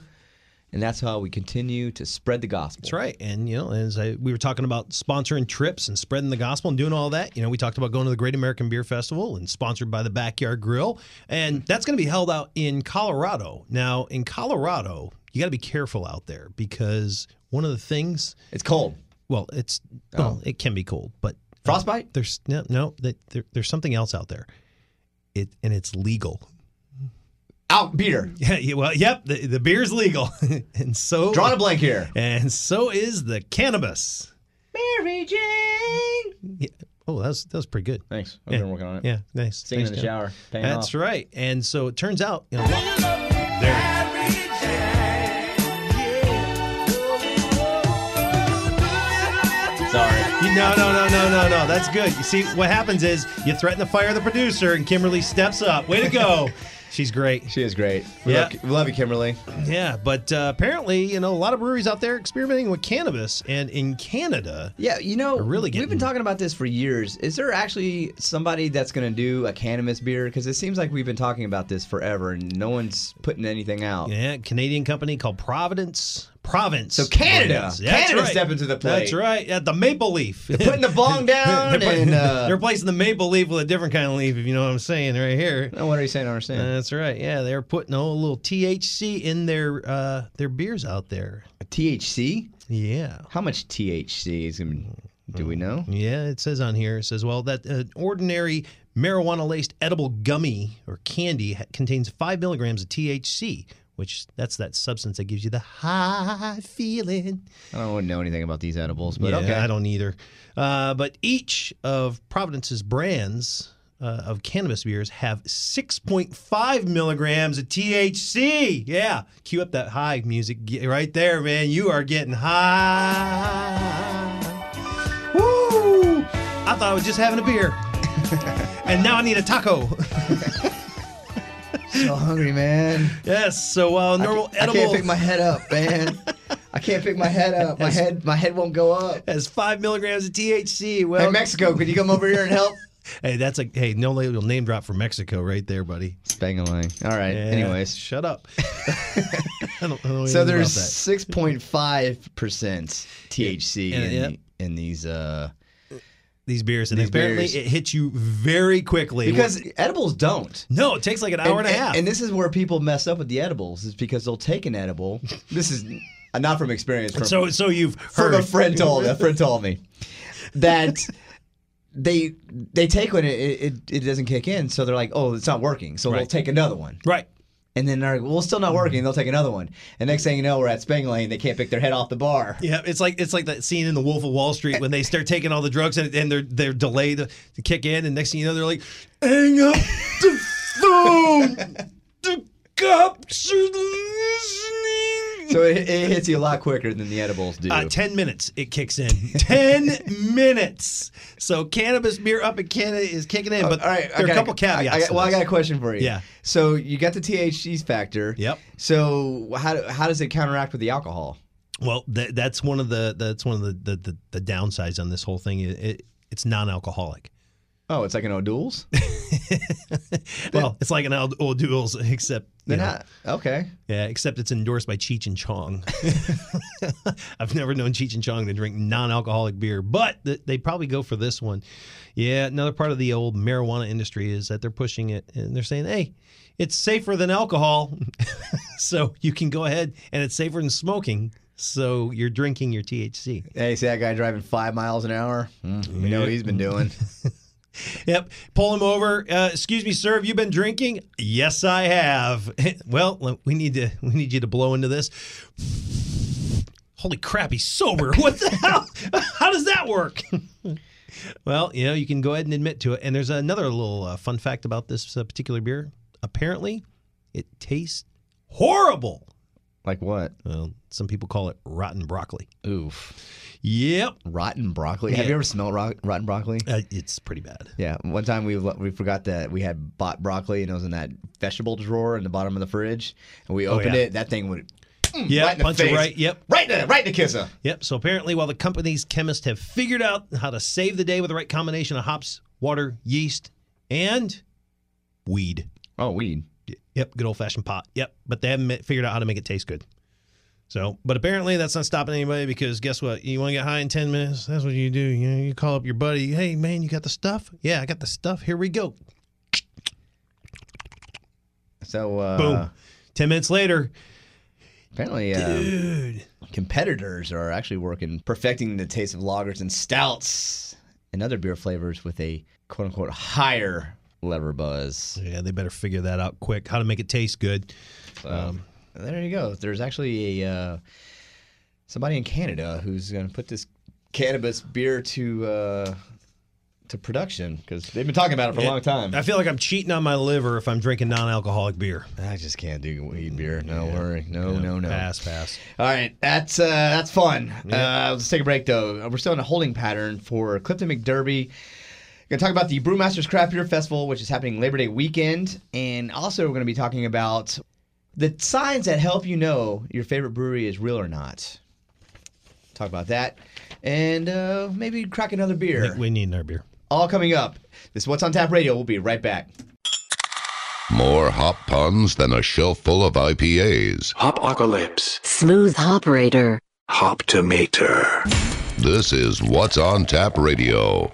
and that's how we continue to spread the gospel. That's right. And, you know, as I, we were talking about sponsoring trips and spreading the gospel and doing all that, you know, we talked about going to the Great American Beer Festival and sponsored by the Backyard Grill. And that's going to be held out in Colorado. Now, in Colorado, you got to be careful out there because one of the things. It's cold. Well, it's, well, it can be cold, but. uh, Frostbite? There's no, no there, there's something else out there. It and it's legal. Out beer. Yeah, yeah, well, yep, the, the beer's legal, and so Drawing a blank here. and so is the cannabis. Mary Jane. Yeah. Oh, that was that was pretty good. Thanks. I've yeah. been working on it. Yeah, nice. Singing Nice in the job. shower. Paying That's off. right. And so it turns out, you know, there. Sorry. No, no, no, no, no, no. That's good. You see, what happens is you threaten to fire the producer, and Kimberly steps up. Way to go. She's great. She is great. We, Yeah. love, we love you, Kimberly. Yeah, but uh, apparently, you know, a lot of breweries out there experimenting with cannabis, and in Canada, Yeah, you know, really we've been talking about this for years. Is there actually somebody that's going to do a cannabis beer? Because it seems like we've been talking about this forever, and no one's putting anything out. yeah, Canadian company called Providence. Province. So Canada. That's Canada right. stepping to the plate. That's right. At the maple leaf. They're putting the bong down they're, putting- and. Uh, they're replacing the maple leaf with a different kind of leaf, if you know what I'm saying, right here. no, what are you saying? I understand. That's right. Yeah, they're putting a little THC in their uh, their beers out there. THC? Yeah. How much THC is going. Do we know? Yeah, it says on here. It says, well, that uh, ordinary marijuana laced edible gummy or candy ha- contains five milligrams of THC, which that's that substance that gives you the high feeling. I don't know anything about these edibles, but yeah, okay. I don't either. Uh, but each of Providence's brands uh, of cannabis beers have 6.5 milligrams of THC. Yeah, cue up that high music right there, man. You are getting high. Woo! I thought I was just having a beer. and now I need a taco. So hungry, man. yes. So uh, I normal can't, I can't pick my head up, man. I can't pick my head up. My Has- head, my head won't go up. has five milligrams of THC. Well, Hey, Mexico, could you come over here and help? Hey, that's a hey, no label name drop for Mexico right there, buddy. Spangalang. All right. Yeah, Anyways, shut up. I don't, I don't so there's six point five percent THC Yeah, in, yeah. the- in these uh these beers, and these apparently beers. it hits you very quickly because edibles don't. no, it takes like an hour and, a half. And this is where people mess up with the edibles is because they'll take an edible. This is not from experience. From, so so you've from heard a friend told a friend told me that they they take one it, it it doesn't kick in so they're like oh it's not working so they'll take another one right and then they're like well it's still not working. They'll take another one. And next thing you know we're at Spang Lane. They can't pick their head off the bar. Yeah, it's like it's like that scene in The Wolf of Wall Street when they start taking all the drugs and, and they're they're delayed to kick in, and next thing you know they're like, hang up the phone. The cops are listening. So it, it hits you a lot quicker than the edibles do Uh, 10 minutes it kicks in. 10 minutes. So cannabis beer up in Canada is kicking in, but all right, there are a couple caveats. I, got, well, I got a question for you. Yeah. So you got the THC factor. Yep. So how how does it counteract with the alcohol? Well, that, that's one of the that's one of the the, the, the downsides on this whole thing. It, it, it's non-alcoholic. Oh, it's like an O'Doul's. Well, it's like an O'Doul's, except you Then know, okay. yeah, except it's endorsed by Cheech and Chong. I've never known Cheech and Chong to drink non-alcoholic beer, but th- they probably go for this one. Yeah, another part of the old marijuana industry is that they're pushing it and they're saying, "Hey, it's safer than alcohol, so you can go ahead and it's safer than smoking." So you're drinking your THC. Hey, see that guy driving five miles an hour? Mm, we know what he's been doing. Yep. Pull him over. Uh, excuse me, sir. Have you been drinking? Yes, I have. well, we need to. We need you to blow into this. Holy crap! He's sober. What the hell? How does that work? well, you know, you can go ahead and admit to it. And there's another little uh, fun fact about this uh, particular beer. Apparently, it tastes horrible. Like what? Well, some people call it rotten broccoli. Oof. Yep. Rotten broccoli. Have you ever smelled ro- rotten broccoli? Uh, it's pretty bad. Yeah. One time we we forgot that we had bought broccoli and it was in that vegetable drawer in the bottom of the fridge, and we Oh, opened yeah. it. That thing would. mm, Yeah, right punch it right. Yep. Right in the, right in the kisser. Yep. So apparently, while the company's chemists have figured out how to save the day with the right combination of hops, water, yeast, and weed. Oh, weed. Yep. Good old fashioned pot. Yep. But they haven't figured out how to make it taste good. So, but apparently that's not stopping anybody because guess what? You want to get high in 10 minutes? That's what you do. You know, you call up your buddy. Hey, man, you got the stuff? Yeah, I got the stuff. Here we go. So uh, Boom. 10 minutes later. Apparently, um, Dude. competitors are actually working perfecting the taste of lagers and stouts and other beer flavors with a quote unquote higher lever buzz. Yeah, they better figure that out quick. How to make it taste good. Um, there you go. There's actually a uh, somebody in Canada who's going to put this cannabis beer to uh, to production because they've been talking about it for a long time. I feel like I'm cheating on my liver if I'm drinking non-alcoholic beer. I just can't do weed beer. No worry. No, no, no. Pass, pass. All right, that's uh, that's fun. Uh, let's take a break though. We're still in a holding pattern for Clifton McDerby. Going to talk about the Brewmasters Craft Beer Festival, which is happening Labor Day weekend, and also we're going to be talking about the signs that help you know your favorite brewery is real or not. Talk about that, and uh, maybe crack another beer. We need another beer. All coming up. This is What's on Tap Radio. We'll be right back. More hop puns than a shelf full of IPAs. Hopocalypse. Smooth operator. Hoptomator. This is What's on Tap Radio.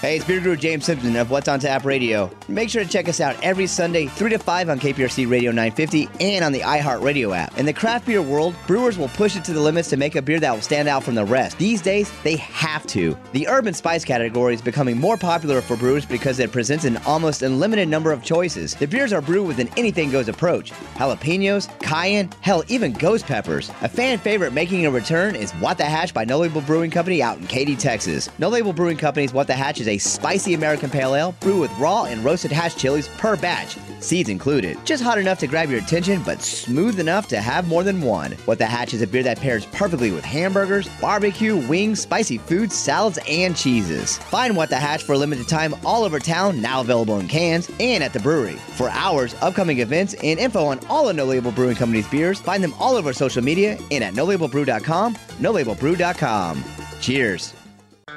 Hey, it's Beer Guru James Simpson of What's on Tap Radio. Make sure to check us out every Sunday, 3 to 5 on KPRC Radio 950 and on the iHeartRadio app. In the craft beer world, brewers will push it to the limits to make a beer that will stand out from the rest. These days, they have to. The herb and spice category is becoming more popular for brewers because it presents an almost unlimited number of choices. The beers are brewed with an anything goes approach jalapenos, cayenne, hell, even ghost peppers. A fan favorite making a return is What the Hatch by No Label Brewing Company out in Katy, Texas. No Label Brewing Company's What the Hatch is a spicy American pale ale brewed with raw and roasted Hatch chilies per batch, seeds included. Just hot enough to grab your attention, but smooth enough to have more than one. What the Hatch is a beer that pairs perfectly with hamburgers, barbecue, wings, spicy foods, salads, and cheeses. Find What the Hatch for a limited time all over town, now available in cans, and at the brewery. For hours, upcoming events, and info on all of No Label Brewing Company's beers, find them all over social media and at nolabelbrew.com, nolabelbrew.com. Cheers.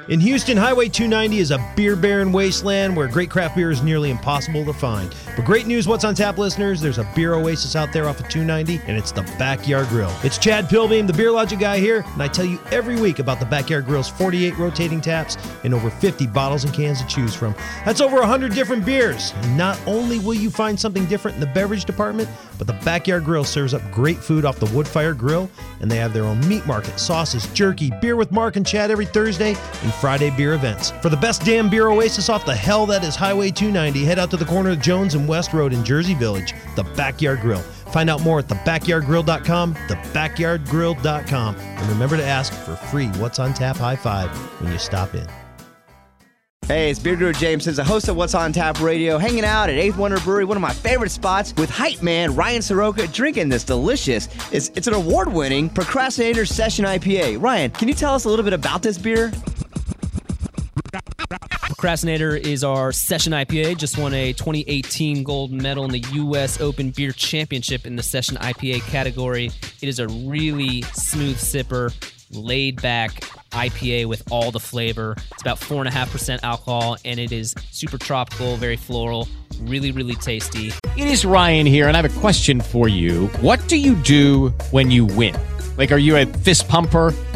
In Houston, Highway 290 is a beer barren wasteland where great craft beer is nearly impossible to find. But great news, what's on tap, listeners? There's a beer oasis out there off of 290, and it's the Backyard Grill. It's Chad Pilbeam, the Beer Logic guy here, and I tell you every week about the Backyard Grill's 48 rotating taps and over 50 bottles and cans to choose from. That's over 100 different beers. And not only will you find something different in the beverage department, but the Backyard Grill serves up great food off the wood fire grill, and they have their own meat market, sauces, jerky, beer with Mark and Chad every Thursday, and Friday beer events. For the best damn beer oasis off the hell that is Highway 290, head out to the corner of Jones and West Road in Jersey Village, the Backyard Grill. Find out more at thebackyardgrill.com, thebackyardgrill.com, and remember to ask for free What's on Tap High Five when you stop in. Hey, it's Beer Guru James, the host of What's on Tap Radio, hanging out at Eighth Wonder Brewery, one of my favorite spots, with hype man Ryan Soroka drinking this delicious. It's, it's an award-winning Procrastinator Session IPA. Ryan, can you tell us a little bit about this beer? Procrastinator is our session IPA. Just won a 2018 gold medal in the U.S. Open Beer Championship in the session IPA category. It is a really smooth sipper, laid back IPA with all the flavor. It's about 4.5% alcohol and it is super tropical, very floral, really, really tasty. It is Ryan here, and I have a question for you. What do you do when you win? Like, are you a fist pumper,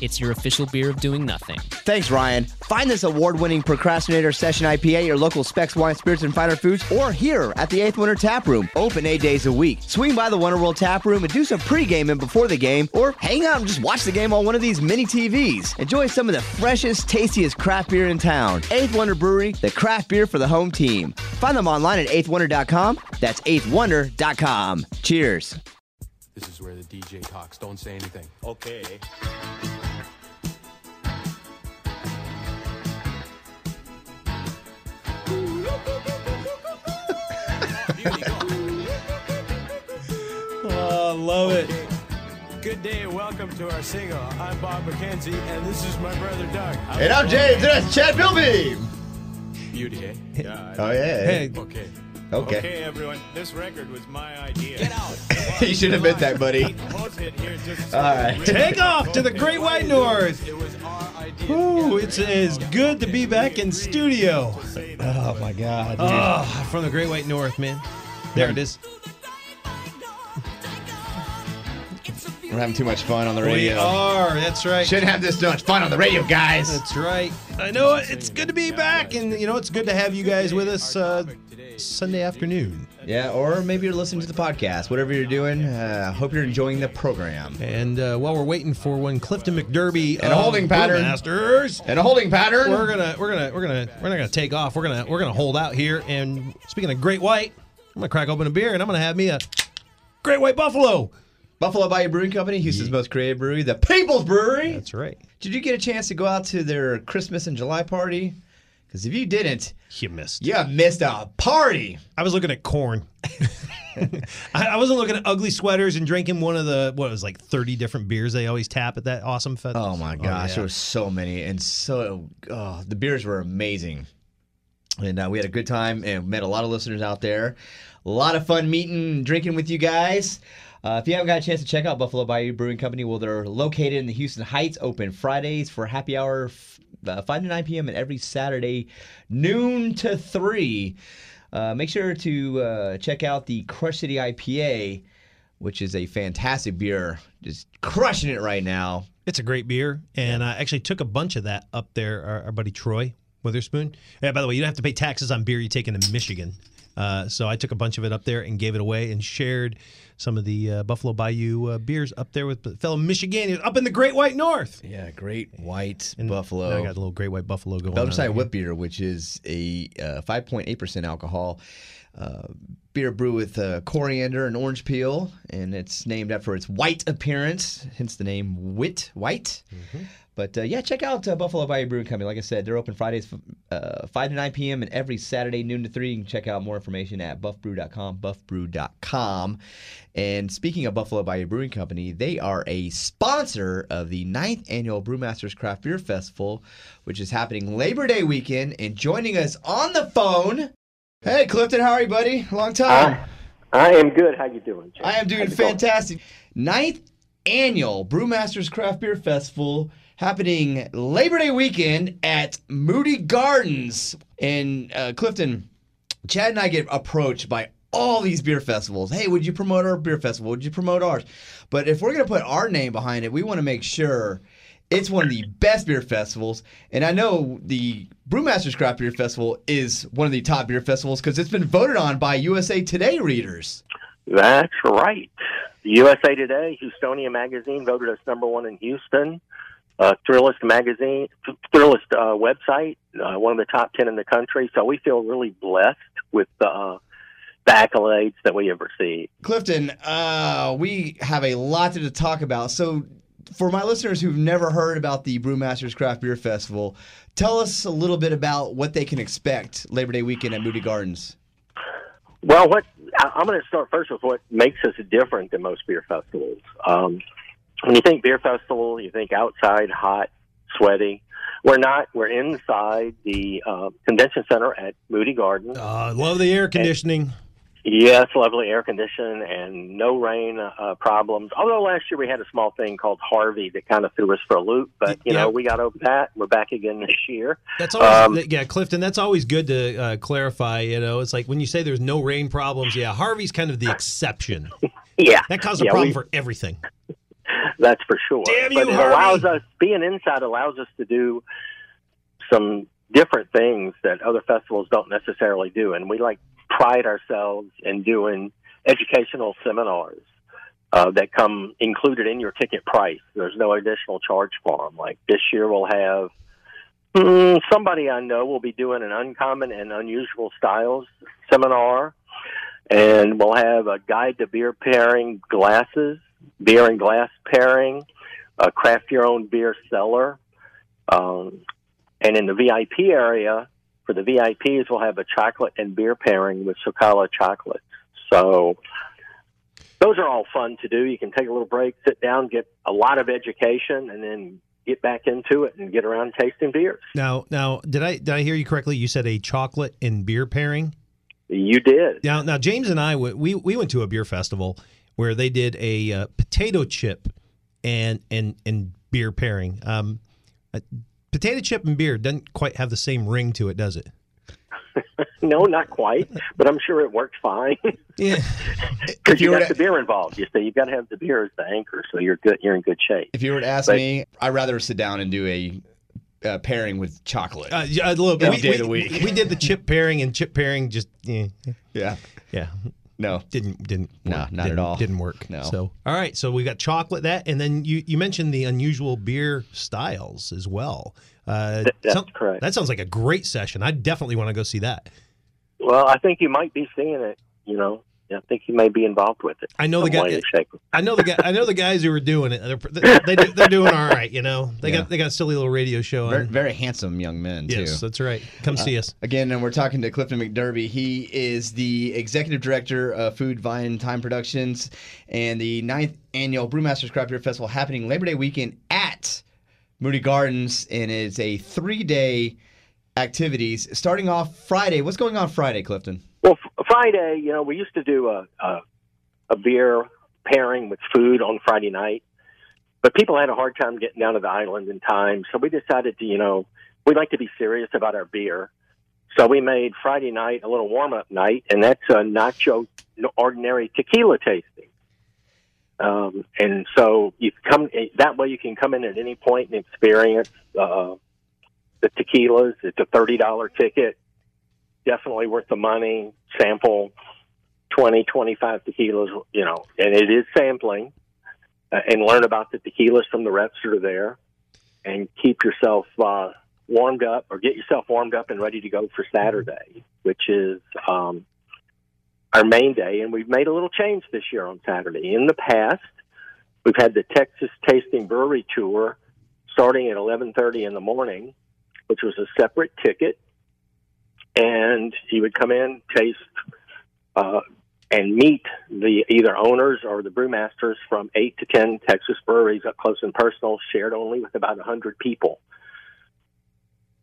It's your official beer of doing nothing. Thanks, Ryan. Find this award-winning Procrastinator Session IPA at your local Spec's Wine, Spirits, and Finer Foods, or here at the Eighth Wonder Tap Room, open eight days a week. Swing by the Wonder World Tap Room and do some pre-gaming before the game, or hang out and just watch the game on one of these mini TVs. Enjoy some of the freshest, tastiest craft beer in town. Eighth Wonder Brewery, the craft beer for the home team. Find them online at eighthwonder.com. That's eighthwonder.com. Cheers. This is where the DJ talks. Don't say anything. Okay. Oh, love it. Good day, welcome to our single. I'm Bob McKenzie, and this is my brother Doug. And I'm James, and that's Chad Pilbeam. Beauty, eh? Yeah. Oh, yeah. Hey. Okay. Okay. Okay, everyone. This record was my idea. Get out. you should admit that, buddy. All right. Take off to the Great White North. It was our idea. Ooh, it's, it's good to be back in studio. Oh my God. dude. Oh, from the Great White North, man. There it is. We're having too much fun on the radio. We radio. are. That's right. Shouldn't have this much fun on the radio, guys. That's right. I know it. It's good to be back, and you know it's good to have you guys with us uh, Sunday afternoon. Yeah, or maybe you're listening to the podcast. Whatever you're doing, uh, hope you're enjoying the program. And uh, while we're waiting for when Clifton McDerby And a holding pattern. Brewmasters And a holding pattern. We're gonna we're gonna we're gonna we're not gonna take off. We're gonna we're gonna hold out here. And speaking of Great White, I'm gonna crack open a beer and I'm gonna have me a Great White Buffalo. Buffalo Bayou Brewing Company, Houston's most creative brewery, the People's Brewery. That's right. Did you get a chance to go out to their Christmas and July party? Because if you didn't, You missed. you missed a party. I was looking at corn. I, I wasn't looking at ugly sweaters and drinking one of the what was like 30 different beers they always tap at that awesome fest. Oh my gosh, yeah. there was so many, and so oh, the beers were amazing. And uh, we had a good time and met a lot of listeners out there. A lot of fun meeting drinking with you guys. Uh, if you haven't got a chance to check out Buffalo Bayou Brewing Company, well, they're located in the Houston Heights, open Fridays for happy hour, f- uh, 5 to 9 p.m., and every Saturday, noon to 3. Uh, make sure to uh, check out the Crush City IPA, which is a fantastic beer. Just crushing it right now. It's a great beer, and I actually took a bunch of that up there. Our, our buddy Troy Witherspoon. Yeah, by the way, you don't have to pay taxes on beer you take into Michigan. Uh, so I took a bunch of it up there and gave it away and shared some of the uh, Buffalo Bayou uh, beers up there with fellow Michiganians up in the Great White North. Yeah, Great White Buffalo. I got a little Great White Buffalo going Belgian on. Side. Wit Beer, which is a uh, 5.8% alcohol uh, beer brew with uh, coriander and orange peel, and it's named after its white appearance, hence the name Wit White. But uh, yeah, check out uh, Buffalo Bayou Brewing Company. Like I said, they're open Fridays uh, 5 to 9 p.m. and every Saturday noon to 3. You can check out more information at buffbrew.com, buffbrew.com. And speaking of Buffalo Bayou Brewing Company, they are a sponsor of the 9th annual Brewmasters Craft Beer Festival, which is happening Labor Day weekend. And joining us on the phone, hey Clifton, how are you, buddy? Long time. I am good. How you doing? Jay? I am doing How's fantastic. Ninth annual Brewmasters Craft Beer Festival happening Labor Day weekend at Moody Gardens in uh, Clifton. Chad and I get approached by all these beer festivals. Hey, would you promote our beer festival? Would you promote ours? But if we're going to put our name behind it, we want to make sure it's one of the best beer festivals. And I know the Brewmasters Craft Beer Festival is one of the top beer festivals because it's been voted on by USA Today readers. That's right. The USA Today, Houstonia Magazine voted us number one in Houston. Uh, Thrillist Magazine, Thrillist uh, website, uh, one of the top ten in the country. So we feel really blessed with uh, the accolades that we have received. Clifton, uh, we have a lot to talk about. So, for my listeners who've never heard about the Brewmasters Craft Beer Festival, tell us a little bit about what they can expect Labor Day weekend at Moody Gardens. Well, what I- I'm going to start first with what makes us different than most beer festivals. Um, when you think beer festival, you think outside, hot, sweaty. We're not. We're inside the uh, convention center at Moody Gardens. Uh, I love the air conditioning. Yes, lovely air condition and no rain uh, problems. Although last year we had a small thing called Harvey that kind of threw us for a loop, but you Yeah. know we got over that. We're back again this year. That's always, Um, yeah, Clifton. That's always good to uh, clarify. You know, it's like when you say there's no rain problems. Yeah, Harvey's kind of the exception. Yeah, that caused a Yeah, problem we- for everything. That's for sure. Damn but you, it Harvey. allows us being inside allows us to do some different things that other festivals don't necessarily do, and we like pride ourselves in doing educational seminars uh, that come included in your ticket price. There's no additional charge for them. Like this year, we'll have. Mm, somebody I know will be doing an uncommon and unusual styles seminar, and we'll have a guide to beer pairing glasses, beer and glass pairing, a craft your own beer cellar, um, and in the VIP area for the VIPs, we'll have a chocolate and beer pairing with Socala chocolate. So those are all fun to do. You can take a little break, sit down, get a lot of education, and then get back into it and get around tasting beers. Now, now, did I did I hear you correctly? You said a chocolate and beer pairing. You did. Now, now, James and I we we went to a beer festival where they did a uh, potato chip and and and beer pairing. Um, uh, potato chip and beer doesn't quite have the same ring to it, does it? no, not quite, but I'm sure it worked fine. Yeah, because you, you got to- the beer involved. You see, you've got to have the beer as the anchor, so you're good. You're in good shape. If you were to ask But- me, I'd rather sit down and do a uh, pairing with chocolate. Uh, yeah, a little bit. Any We, day we- of the week. we did the chip pairing, and chip pairing just yeah, yeah, yeah. No, didn't didn't No, work. not at Didn't- all. Didn't work. No. So all right, so we got chocolate that, and then you you mentioned the unusual beer styles as well. Uh, Th- that's sound- correct. That sounds like a great session. I definitely want to go see that. Well, I think you might be seeing it. You know, I think he may be involved with it. I know the guy. I know the guy. I know the guys who are doing it. They're they, do- they're doing all right. You know, they Yeah. got they got a silly little radio show very, on. very handsome young men too. Yes, that's right. Come see Uh, us. Again, and we're talking to Clifton McDerby. He is the executive director of Food Vine Time Productions and the ninth annual Brewmasters Craft Beer Festival happening Labor Day weekend at Moody Gardens. And it's a three day activities. Starting off Friday, what's going on Friday, Clifton? Well, f- Friday, you know, we used to do a, a a beer pairing with food on Friday night, but people had a hard time getting down to the island in time, so we decided to, you know, we like to be serious about our beer. So we made Friday night a little warm up night, and that's a nacho ordinary tequila tasting. Um, and so you come that way. You can come in at any point and experience uh, the tequilas. It's a thirty dollar ticket. Definitely worth the money. Sample 20, 25 tequilas. You know, and it is sampling, uh, and learn about the tequilas from the reps that are there, and keep yourself uh, warmed up or get yourself warmed up and ready to go for Saturday, which is um, our main day. And we've made a little change this year on Saturday. In the past, we've had the Texas Tasting Brewery Tour starting at 11:30 in the morning, which was a separate ticket, and he would come in, taste, uh, and meet the either owners or the brewmasters from eight to ten Texas breweries up close and personal, shared only with about a 100 people.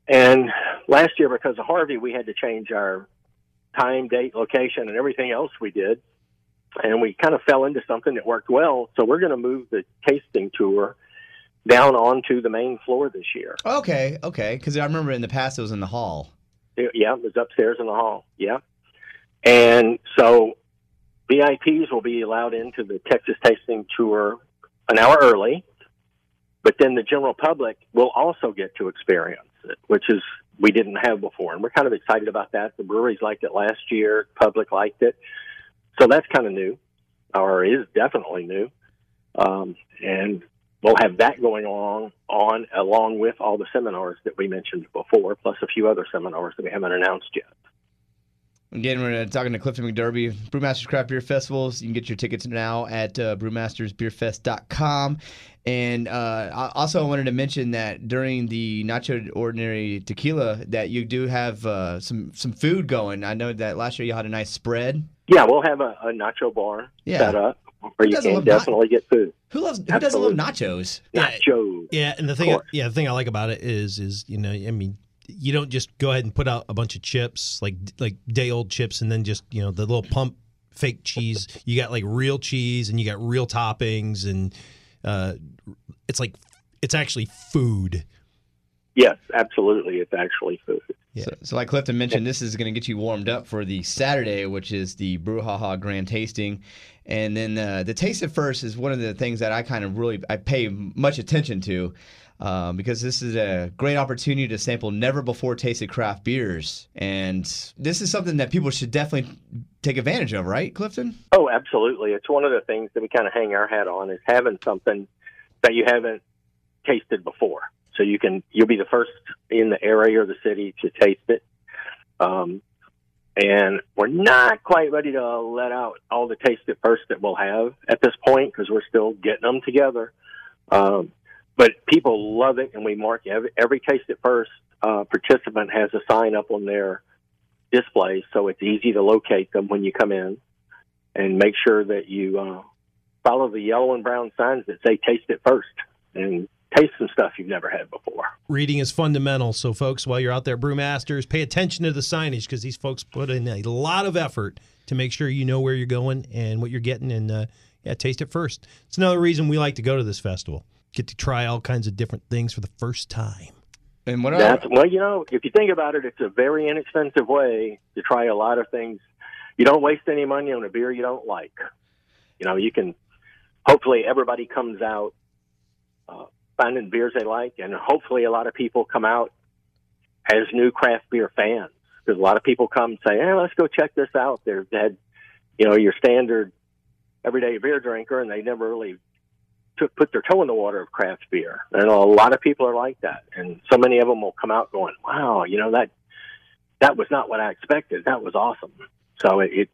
And last year, because of Harvey, we had to change our time, date, location, and everything else we did. And we kind of fell into something that worked well. So we're going to move the tasting tour down onto the main floor this year. Okay, okay. Because I remember in the past it was in the hall. Yeah, it was upstairs in the hall. Yeah. And so VIPs will be allowed into the Texas tasting tour an hour early, but then the general public will also get to experience it, which is we didn't have before. And we're kind of excited about that. The breweries liked it last year, public liked it. So that's kind of new, or is definitely new. Um, and we'll have that going on on along with all the seminars that we mentioned before, plus a few other seminars that we haven't announced yet. Again, we're uh, talking to Clifton McDerby, Brewmasters Craft Beer Festivals. You can get your tickets now at uh, brewmastersbeerfest.com. And uh, also, I wanted to mention that during the Nacho Ordinary Tequila, that you do have uh, some some food going. I know that last year you had a nice spread. Yeah, we'll have a, a nacho bar Yeah. set up where you doesn't can love na- definitely get food. Who loves Who doesn't love nachos? Nachos. Yeah, and the thing, yeah, the thing I like about it is, is you know, I mean, you don't just go ahead and put out a bunch of chips like like day old chips, and then just you know the little pump fake cheese. You got like real cheese, and you got real toppings, and uh, it's like it's actually food. Yes, absolutely. It's actually food. Yeah. So, so like Clifton mentioned, this is going to get you warmed up for the Saturday, which is the Brouhaha Grand Tasting, and then uh, the Taste It First is one of the things that I kind of really I pay much attention to. Um, because this is a great opportunity to sample never before tasted craft beers, and this is something that people should definitely take advantage of, right, Clifton? Oh, absolutely. It's one of the things that we kind of hang our hat on is having something that you haven't tasted before. So you can you'll be the first in the area or the city to taste it. Um, and we're not quite ready to let out all the taste it first that we'll have at this point because we're still getting them together. Um, but people love it, and we mark every, every taste it first uh, participant has a sign up on their display, so it's easy to locate them when you come in, and make sure that you uh, follow the yellow and brown signs that say "Taste it first and taste some stuff you've never had before. Reading is fundamental. So, folks, while you're out there, brewmasters, pay attention to the signage because these folks put in a lot of effort to make sure you know where you're going and what you're getting, and uh, yeah, taste it first. It's another reason we like to go to this festival. Get to try all kinds of different things for the first time. And what That's, well, you know, if you think about it, it's a very inexpensive way to try a lot of things. You don't waste any money on a beer you don't like. You know, you can. Hopefully, everybody comes out uh, finding beers they like, and hopefully, a lot of people come out as new craft beer fans. Because a lot of people come and say, "Hey, let's go check this out." They're had, you know, your standard everyday beer drinker, and they never really took put their toe in the water of craft beer. And a lot of people are like that, and so many of them will come out going, "Wow, you know that that was not what I expected. That was awesome." So it it,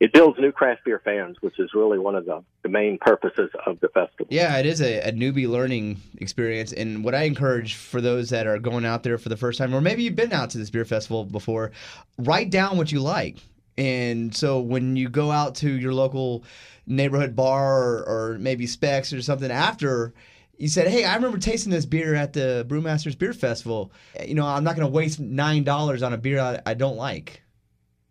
it builds new craft beer fans, which is really one of the, the main purposes of the festival. Yeah, it is a, a newbie learning experience. And what I encourage for those that are going out there for the first time, or maybe you've been out to this beer festival before, write down what you like. And so when you go out to your local neighborhood bar or, or maybe Spec's or something after, you said, "Hey, I remember tasting this beer at the Brewmasters Beer Festival. You know, I'm not going to waste nine dollars on a beer I, I don't like."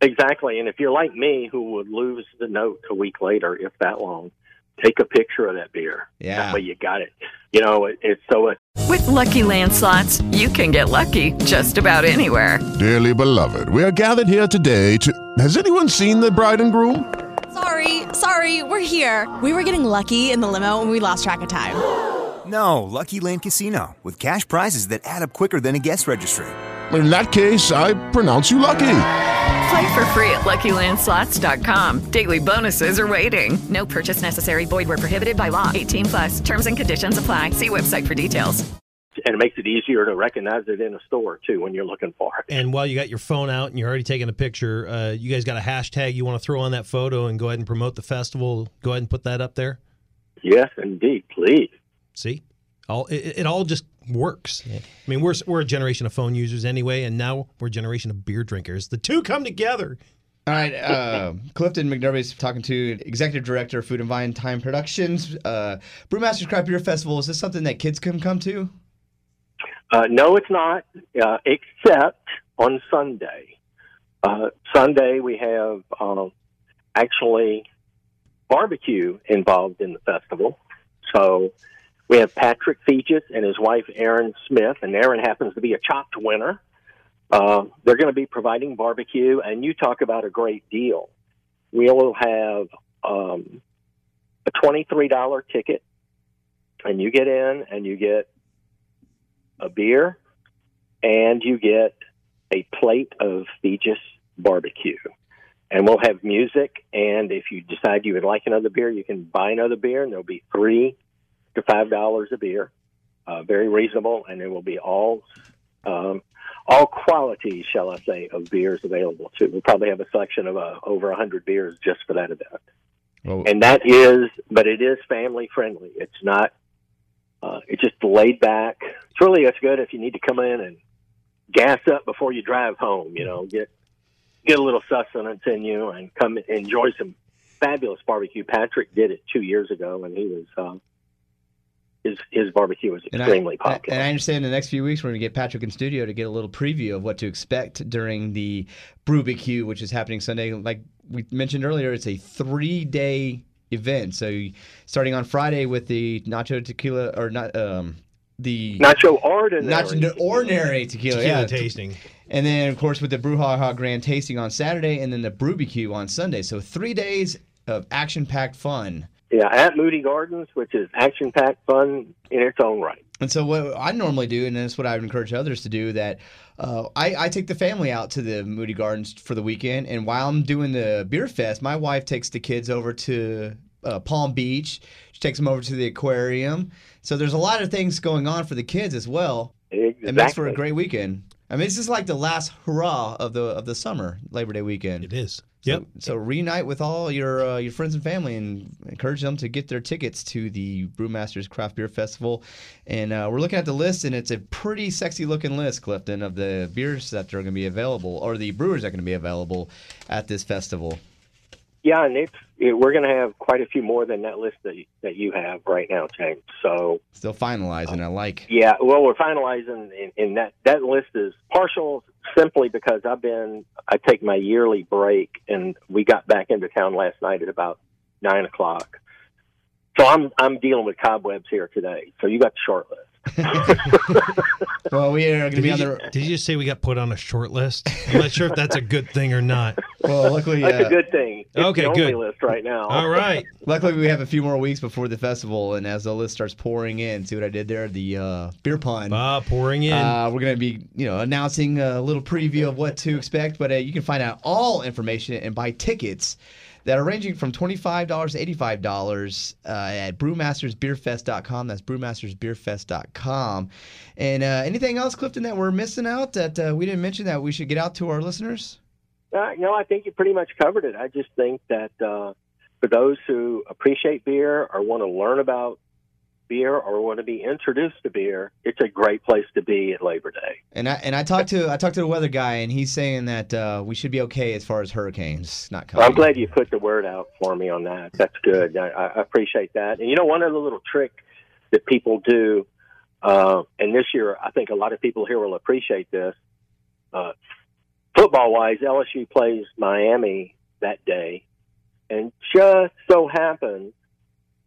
Exactly. And if you're like me, who would lose the note a week later, if that long, take a picture of that beer. Yeah. That way you got it. You know, it, it's so it, With Lucky Land slots, you can get lucky just about anywhere. Dearly beloved, we are gathered here today to. Has anyone seen the bride and groom? Sorry, sorry, we're here. We were getting lucky in the limo and we lost track of time. No, Lucky Land Casino, with cash prizes that add up quicker than a guest registry. In that case, I pronounce you lucky. Play for free at LuckyLandSlots.com. Daily bonuses are waiting. No purchase necessary. Void where prohibited by law. 18 plus. Terms and conditions apply. See website for details. and it makes it easier to recognize it in a store too when you're looking for it. And while you got your phone out and you're already taking a picture, uh, you guys got a hashtag you want to throw on that photo and go ahead and promote the festival. Go ahead and put that up there. Yes, indeed. Please. See, all it, it all just works. I mean, we're we're a generation of phone users anyway, and now we're a generation of beer drinkers. The two come together. All right, uh, Clifton McDerby's talking to Executive Director of Food and Vine Time Productions. Uh, Brewmasters Craft Beer Festival, is this something that kids can come to? Uh, no, it's not, uh, except on Sunday. Uh, Sunday, we have um, actually barbecue involved in the festival. So we have Patrick Feges and his wife, Erin Smith, and Erin happens to be a chopped winner. Uh, they're going to be providing barbecue, and you talk about a great deal. We will have um, a $23 ticket, and you get in and you get a beer, and you get a plate of Feges barbecue. And we'll have music, and if you decide you would like another beer, you can buy another beer, and there'll be three to five dollars a beer, uh, very reasonable, and there will be all um, all qualities, shall I say, of beers available too. We'll probably have a selection of uh, over a hundred beers just for that event, and that is, but it is family friendly. It's not. Uh, it's just laid back. It's really it's good if you need to come in and gas up before you drive home. You know, get get a little sustenance in you and come enjoy some fabulous barbecue. Patrick did it two years ago, and he was uh, his his barbecue was And I- extremely popular. And I understand in the next few weeks we're going to get Patrick in studio to get a little preview of what to expect during the BrewBQ, which is happening Sunday. Like we mentioned earlier, it's a three-day event. So starting on Friday with the Nacho Tequila or not um, the Nacho Ordinary. Nacho Ordinary Tequila, Tequila yeah. tasting. And then, of course, with the Brouhaha Grand Tasting on Saturday, and then the BrewBQ on Sunday. So three days of action-packed fun. Yeah, at Moody Gardens, which is action packed fun in its own right. And so what I normally do, and that's what I would encourage others to do, that uh, I, I take the family out to the Moody Gardens for the weekend, and while I'm doing the beer fest, my wife takes the kids over to uh, Palm Beach. She takes them over to the aquarium. So there's a lot of things going on for the kids as well. Exactly. It makes for a great weekend. I mean, this is like the last hurrah of the of the summer, Labor Day weekend. It is. Yep. So, reunite with all your uh, your friends and family and encourage them to get their tickets to the Brewmasters Craft Beer Festival. And uh, we're looking at the list, and it's a pretty sexy looking list, Clifton, of the beers that are going to be available or the brewers that are going to be available at this festival. Yeah, and it's it, we're going to have quite a few more than that list that you, that you have right now, James. So Still finalizing. I like. yeah, well, we're finalizing, and, and that that list is partial simply because I've been I take my yearly break, and we got back into town last night at about nine o'clock. So I'm I'm dealing with cobwebs here today. So you got the short list. Well, we are going to Did be you, on ju- the. did you just say we got put on a short list? I'm not sure if that's a good thing or not. Well, luckily, That's uh, a good thing. It's Okay, the only good. list right now. All right. Luckily, we have a few more weeks before the festival, and as the list starts pouring in, see what I did there? The uh, beer pun. Ah, pouring in. Uh, we're going to be, you know, announcing a little preview of what to expect, but uh, you can find out all information and buy tickets that are ranging from $25 to $85 uh, at brewmastersbeerfest.com. That's brewmastersbeerfest.com. And uh, anything else, Clifton, that we're missing out that uh, we didn't mention that we should get out to our listeners? Uh, no, I think you pretty much covered it. I just think that uh, for those who appreciate beer or want to learn about beer or want to be introduced to beer, it's a great place to be at Labor Day. And I and I talked to I talked to the weather guy, and he's saying that uh, we should be okay as far as hurricanes not coming. I'm glad you put the word out for me on that. That's good. I, I appreciate that. And you know, one other little trick that people do. Uh, and this year, I think a lot of people here will appreciate this. Uh, football wise, LSU plays Miami that day, and just so happens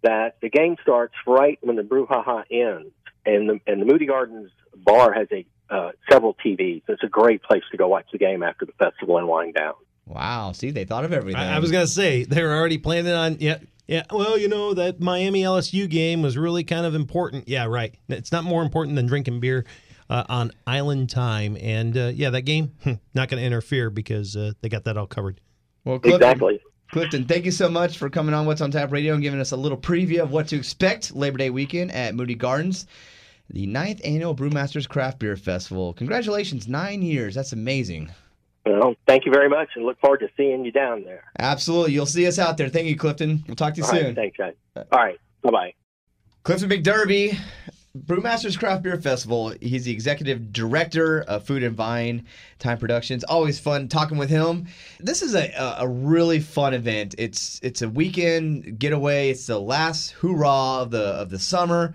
that the game starts right when the brouhaha ends, and the and the Moody Gardens bar has a uh, several TVs. It's a great place to go watch the game after the festival and wind down. Wow. See, they thought of everything. I, I was gonna say they were already planning on yeah. Yeah, well, you know that Miami LSU game was really kind of important. Yeah, right. It's not more important than drinking beer uh, on island time, and uh, yeah, that game hmm, not going to interfere because uh, they got that all covered. Well, Clifton, Clifton, thank you so much for coming on What's on Tap Radio and giving us a little preview of what to expect Labor Day weekend at Moody Gardens, the ninth annual Brewmasters Craft Beer Festival. Congratulations, nine years. That's amazing. Well, thank you very much, and look forward to seeing you down there. Absolutely. You'll see us out there. Thank you, Clifton. We'll talk to you All right, soon. thanks, guys. All right, bye bye. Clifton McDerby, Brewmasters Craft Beer Festival. He's the executive director of Food and Vine Time Productions. Always fun talking with him. This is a, a, really fun event. It's it's a weekend getaway. It's the last hoorah of the of the summer.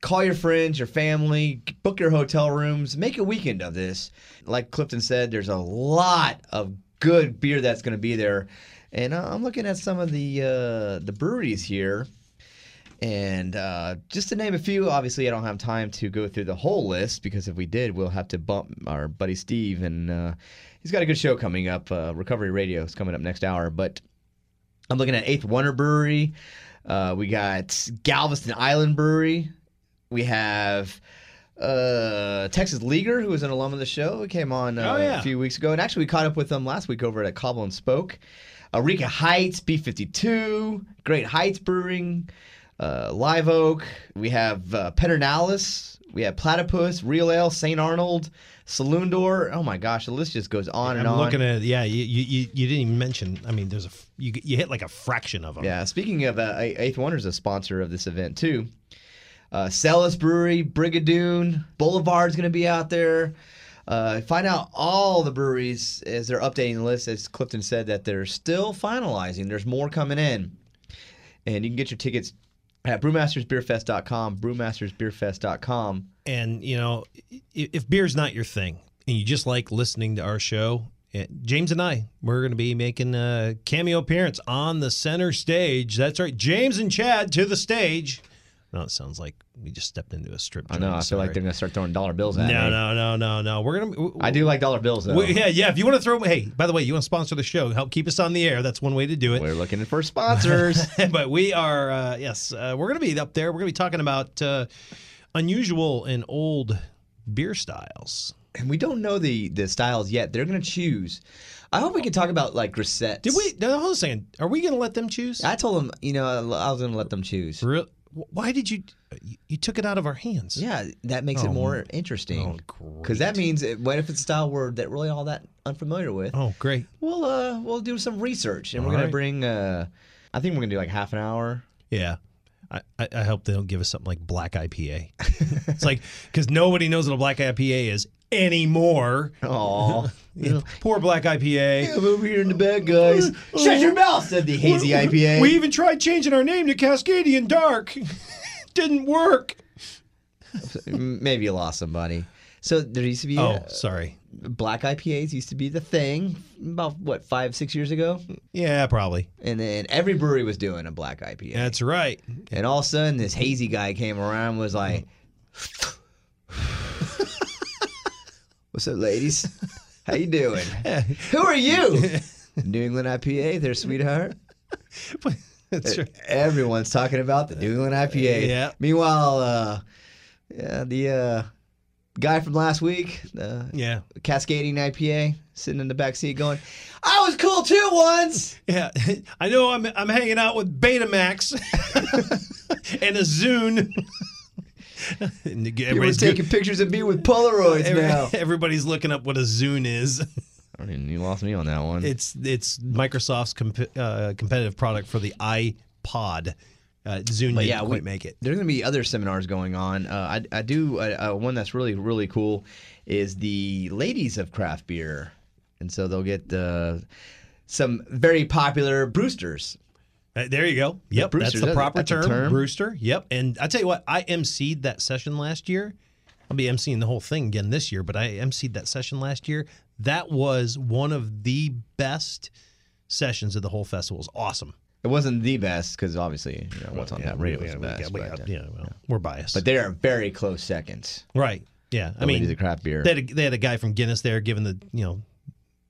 Call your friends, your family, book your hotel rooms, make a weekend of this. Like Clifton said, there's a lot of good beer that's going to be there, and uh, I'm looking at some of the uh, the breweries here. And uh, just to name a few, obviously I don't have time to go through the whole list because if we did, we'll have to bump our buddy Steve, and uh, he's got a good show coming up. Uh, Recovery Radio is coming up next hour, but I'm looking at Eighth Wonder Brewery. Uh, we got Galveston Island Brewery. We have uh, Texas Leaguer, who was an alum of the show, who came on uh, Oh, yeah. a few weeks ago, and actually we caught up with them last week over at Cobble and Spoke. Eureka Heights, B52, Great Heights Brewing, uh, Live Oak. We have uh, Pedernales. We have Platypus, Real Ale, St. Arnold, Saloon Door. Oh my gosh, the list just goes on and I'm on. looking at yeah. You, you you didn't even mention. I mean, there's a you you hit like a fraction of them. Yeah, speaking of uh, Eighth Wonder is a sponsor of this event too. Uh, Celis Brewery, Brigadoon, Boulevard's going to be out there. Uh, find out all the breweries as they're updating the list. As Clifton said, that they're still finalizing. There's more coming in, and you can get your tickets at brewmastersbeerfest.com. Brewmastersbeerfest.com. And you know, if beer's not your thing, and you just like listening to our show, eh, James and I, we're going to be making a cameo appearance on the center stage. That's right, James and Chad to the stage. No, it sounds like we just stepped into a strip. I know. I feel like they're going to start throwing dollar bills at No, me. no, no, no, no. We're gonna. I do like dollar bills though. we- yeah, yeah. If you want to throw, hey, by the way, you want to sponsor the show, help keep us on the air. That's one way to do it. We're looking for sponsors. but we are, uh, yes, uh, we're going to be up there. We're going to be talking about uh, unusual and old beer styles. and we don't know the the styles yet. They're going to choose. I hope we can talk about like Grisettes. Did we? No, hold on a second. Are we going to let them choose? I told them, you know, I was going to let them choose. Real? Why did you? You- took it out of our hands. Yeah, that makes Oh, it more interesting. Oh great. Because that means, it, what if it's a style we're that really all that unfamiliar with? Oh, great. We'll uh, we'll do some research, and we're gonna right. bring. Uh, I think we're gonna do like half an hour. Yeah. I, I hope they don't give us something like black IPA. it's like because nobody knows what a black IPA is anymore. Oh, poor black IPA. I'm over here in the back, guys. Shut your mouth," said the hazy IPA. We even tried changing our name to Cascadian Dark. Didn't work. Maybe you lost somebody. So there used to be. Oh, uh, sorry. Black IPAs used to be the thing about what five six years ago. Yeah, probably. And then every brewery was doing a black IPA. That's right. And all of a sudden, this hazy guy came around and was like, "What's up, ladies? How you doing? Who are you? New England IPA, there, sweetheart." That's right. Everyone's talking about the New England IPA. Yeah. Meanwhile, uh, yeah, the uh, guy from last week, the Yeah. Cascadian IPA, sitting in the back seat going, "I was cool too once." Yeah, I know. I'm I'm hanging out with Betamax and a Zune. Everybody's taking pictures of me with Polaroids Every- now. Everybody's looking up what a Zune is. I mean, you lost me on that one. It's it's Microsoft's comp- uh, competitive product for the iPod. Uh, Zune But didn't yeah, quite we, make it. There's going to be other seminars going on. Uh, I, I do uh, uh, one that's really really cool is the ladies of craft beer, and so they'll get uh, some very popular Brewsters. Uh, there you go. Yep, Brewster, that's the proper that's term, term. Brewster. Yep, and I tell you what, I emceed that session last year. I'll be emceeing the whole thing again this year, but I emceed that session last year. That was one of the best sessions of the whole festival. It was awesome. It wasn't the best because obviously, you know, what's on yeah, that radio we- is yeah, the we best. got- but, got- uh, yeah, well, we're biased. But they are very close seconds. Right. Yeah. I mean, the craft beer. They had, a, they had a guy from Guinness there giving the, you know,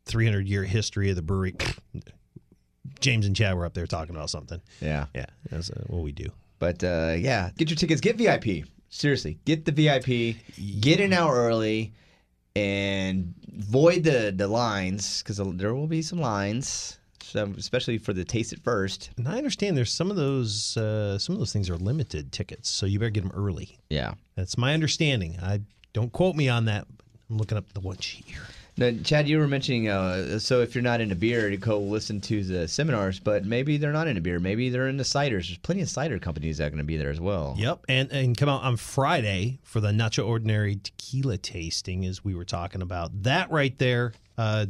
300 year history of the brewery. James and Chad were up there talking about something. Yeah. Yeah. That's uh, what we do. But uh, yeah, get your tickets. Get VIP. Seriously, get the VIP. Get an hour early, and void the the lines because there will be some lines, so, especially for the taste it first. And I understand there's some of those uh, some of those things are limited tickets, so you better get them early. Yeah. That's my understanding. I don't quote me on that. I'm looking up the one sheet here. Now, Chad, you were mentioning uh, so if you're not into beer, you go listen to the seminars, but maybe they're not into beer. Maybe they're into ciders. There's plenty of cider companies that are going to be there as well. Yep, and and come out on Friday for the Nacho Ordinary tequila tasting, as we were talking about. That right there, uh,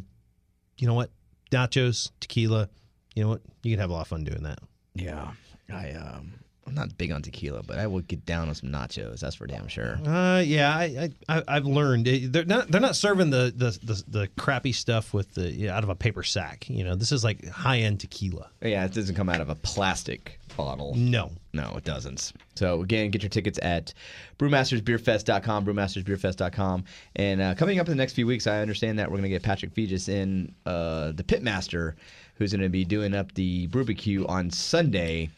you know what? Nachos, tequila. You know what? You can have a lot of fun doing that. Yeah, I um, I'm not big on tequila, but I will get down on some nachos. That's for damn sure. Uh, yeah, I, I I've learned Eh, they're not they're not serving the the the, the crappy stuff with the out of a paper sack. You know, this is like high end tequila. Yeah, it doesn't come out of a plastic bottle. No. No, it doesn't. So again, get your tickets at brewmastersbeerfest.com, brewmastersbeerfest.com. And uh, coming up in the next few weeks, I understand that we're going to get Patrick Feges in, uh, the pitmaster, who's going to be doing up the barbecue on Sunday.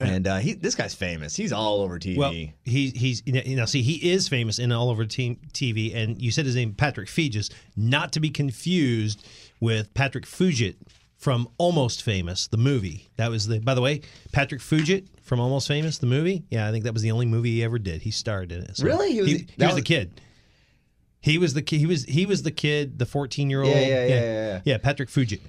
And uh, he, this guy's famous. He's all over TV. Well, he he's you know see he is famous in all over team TV, and you said his name Patrick Feges, not to be confused with Patrick Fugit from Almost Famous, the movie. That was the by the way Patrick Fugit from Almost Famous, the movie. Yeah, I think that was the only movie he ever did. He starred in it. Really? He He was- he, that was was- the kid. He was the kid. he was he was the kid, the fourteen year old. Yeah, yeah, yeah, yeah, yeah. Patrick Fugit.